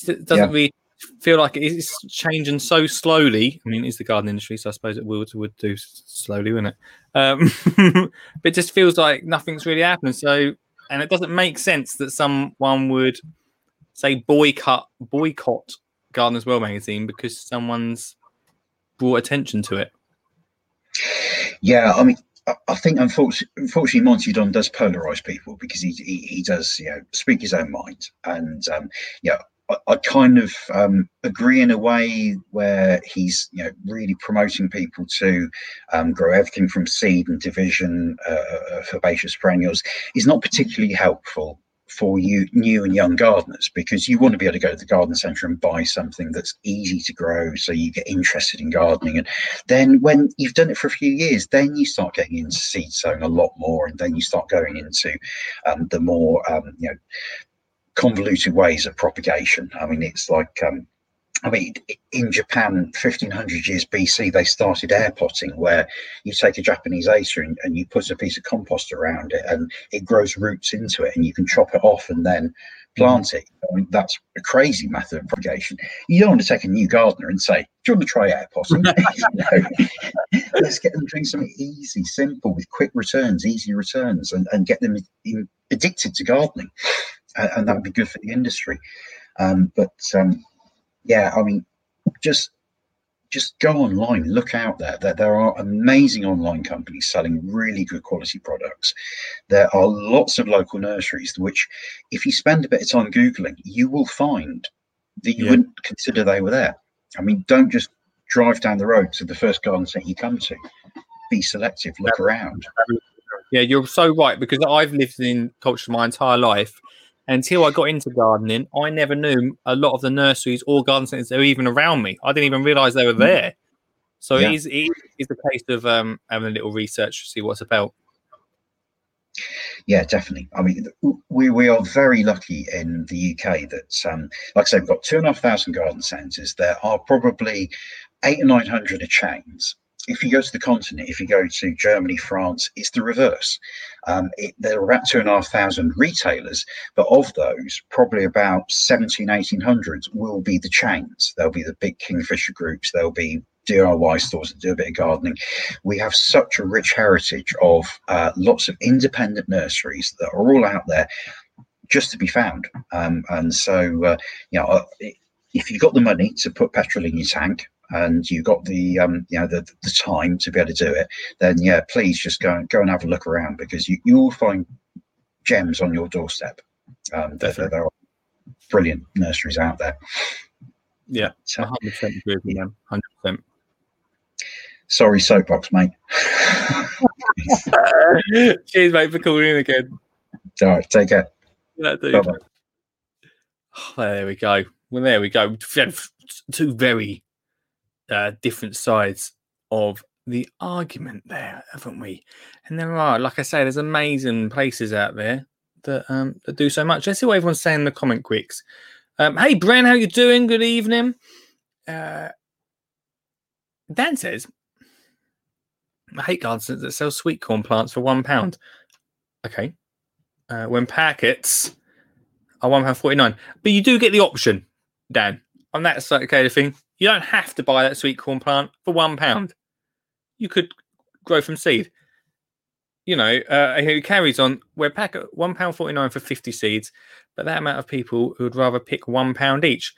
It doesn't Yeah. really feel like it's changing so slowly. I mean, it's the garden industry, so I suppose it would would do slowly, wouldn't it? Um, but it just feels like nothing's really happening. So, and it doesn't make sense that someone would say boycott boycott Gardeners World magazine because someone's brought attention to it. yeah. I mean, I, think unfortunately, unfortunately, Monty Don does polarize people because he, he he does you know speak his own mind, and um, yeah. I, kind of um, agree in a way where he's you know really promoting people to um, grow everything from seed and division uh, of herbaceous perennials is not particularly helpful for you new and young gardeners because you want to be able to go to the garden centre and buy something that's easy to grow so you get interested in gardening. And then when you've done it for a few years then you start getting into seed sowing a lot more and then you start going into um, the more um, you know convoluted ways of propagation i mean it's like um, I mean, in Japan, 1500 years BC, they started air potting, where you take a Japanese acer and, and you put a piece of compost around it, and it grows roots into it, and you can chop it off and then plant it. I mean, that's a crazy method of propagation. You don't want to take a new gardener and say, "Do you want to try air potting?" Know, let's get them doing something easy, simple, with quick returns, easy returns, and, and get them in, addicted to gardening, and, and that would be good for the industry. Um, but um, yeah, I mean, just just go online, look out there. There, there are amazing online companies selling really good quality products. There are lots of local nurseries, which, if you spend a bit of time googling, you will find that you Yeah. wouldn't consider they were there. I mean, don't just drive down the road to the first garden centre you come to. Be selective, look around. Yeah, you're so right because I've lived in Colchester my entire life. Until I got into gardening, I never knew a lot of the nurseries or garden centres that were even around me. I didn't even realise they were there. So Yeah. it is it is the case of um, having a little research to see what's about. Yeah, definitely. I mean, we we are very lucky in the UK that, um, like I say, we've got two and a half thousand garden centres. There are probably eight or nine hundred of chains. If you go to the continent, if you go to Germany, France, it's the reverse. Um, it, there are about two and a half thousand retailers, but of those, probably about 17, 1800 will be the chains. There'll be the big Kingfisher groups. There'll be DIY stores that do a bit of gardening. We have such a rich heritage of uh, lots of independent nurseries that are all out there just to be found. Um, and so, uh, you know, uh, if you've got the money to put petrol in your tank and you've got the, um, you know, the, the time to be able to do it, then yeah, please just go and go and have a look around because you, you will find gems on your doorstep. Um, there, are brilliant nurseries out there. Yeah, So, 100 percent agree with you, man. 100 percent. sorry, soapbox, mate. Cheers, mate, for calling in again. All right, take care. Yeah, dude. Bye-bye. there we go. Well, there we go. Two very uh, different sides of the argument there, haven't we? And there are, like I say, there's amazing places out there that um, that do so much. Let's see what everyone's saying in the comment quicks. Um, hey, Bren, how you doing? Good evening. Uh, Dan says, I hate gardens that sell sweet corn plants for one pound. Okay. Uh, when packets are one pound forty nine, but you do get the option, Dan, on that side of thing. You don't have to buy that sweet corn plant for one pound. You could grow from seed. You know, uh, carries on. We're packet one pound forty nine for fifty seeds, but that amount of people who would rather pick one pound each.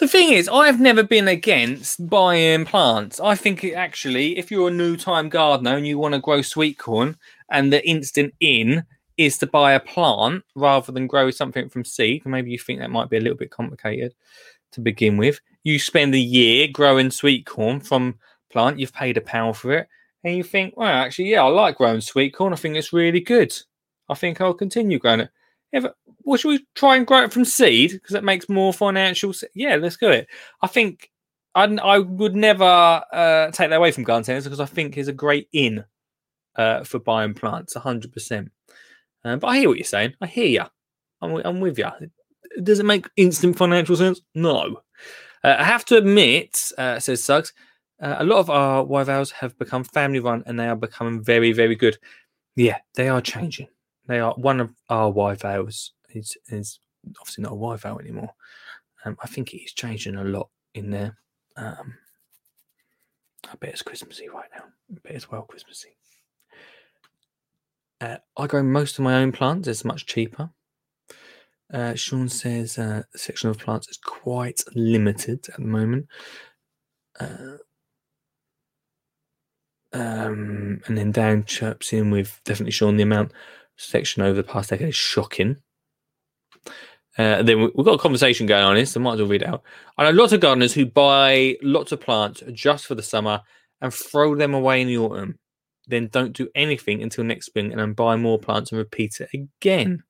The thing is, I've never been against buying plants. I think it actually, if you're a new time gardener and you want to grow sweet corn, and the instant in is to buy a plant rather than grow something from seed, maybe you think that might be a little bit complicated to begin with. You spend a year growing sweet corn from plant, you've paid a pound for it, and you think, well, actually, yeah, I like growing sweet corn. I think it's really good. I think I'll continue growing it. If, well, should we try and grow it from seed because it makes more financial? se- Yeah, let's do it. I think I'd, I would never uh, take that away from garden centers because I think it's a great in uh, for buying plants, hundred percent. Um, but I hear what you're saying. I hear you. I'm, I'm with you. Does it make instant financial sense? No. Uh, I have to admit, uh, says Suggs, uh, a lot of our Wyvales have become family run and they are becoming very, very good. Yeah, they are changing. They are one of our Wyvales is is obviously not a Wyvale anymore. Um, I think it is changing a lot in there. Um, I bet it's Christmassy right now. I bet it's well Christmassy. Uh, I grow most of my own plants. It's much cheaper. Uh, Sean says uh, the section of plants is quite limited at the moment. Uh, um, and then Dan chirps in with definitely Sean the amount section over the past decade is shocking. Uh, then we- we've got a conversation going on here, so I might as well read out. I know lots of gardeners who buy lots of plants just for the summer and throw them away in the autumn, then don't do anything until next spring and then buy more plants and repeat it again.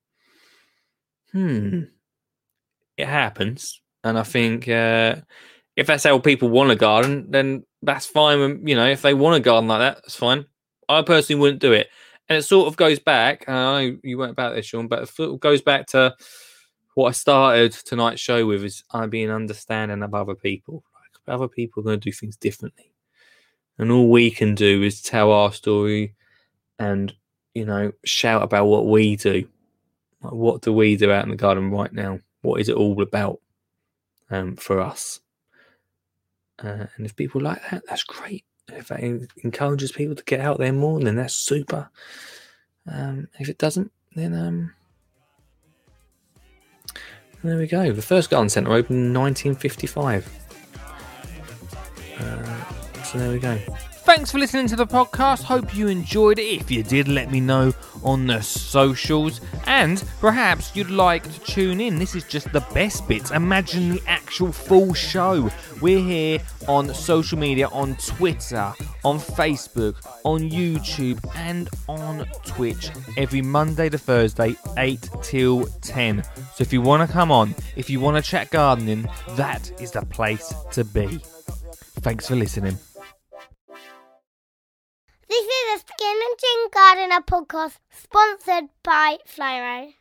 Hmm. It happens. And I think uh, if that's how people want a garden, then that's fine. You know, if they want a garden like that, that's fine. I personally wouldn't do it. And it sort of goes back, and I know you weren't about this, Sean, but it goes back to what I started tonight's show with is I being understanding of other people. Like other people are going to do things differently. And all we can do is tell our story and, you know, shout about what we do. Like, what do we do out in the garden right now? What is it all about um, for us? Uh, and if people like that, that's great. If that encourages people to get out there more, then that's super. Um, if it doesn't, then um, there we go. The first garden centre opened in 1955. Uh, so there we go. Thanks for listening to the podcast. Hope you enjoyed it. If you did, let me know on the socials. And perhaps you'd like to tune in. This is just the best bits. Imagine the actual full show. We're here on social media on Twitter, on Facebook, on YouTube, and on Twitch every Monday to Thursday, 8 till 10. So if you want to come on, if you want to chat gardening, that is the place to be. Thanks for listening. This is a Skin and Chin Gardener podcast sponsored by Flyro.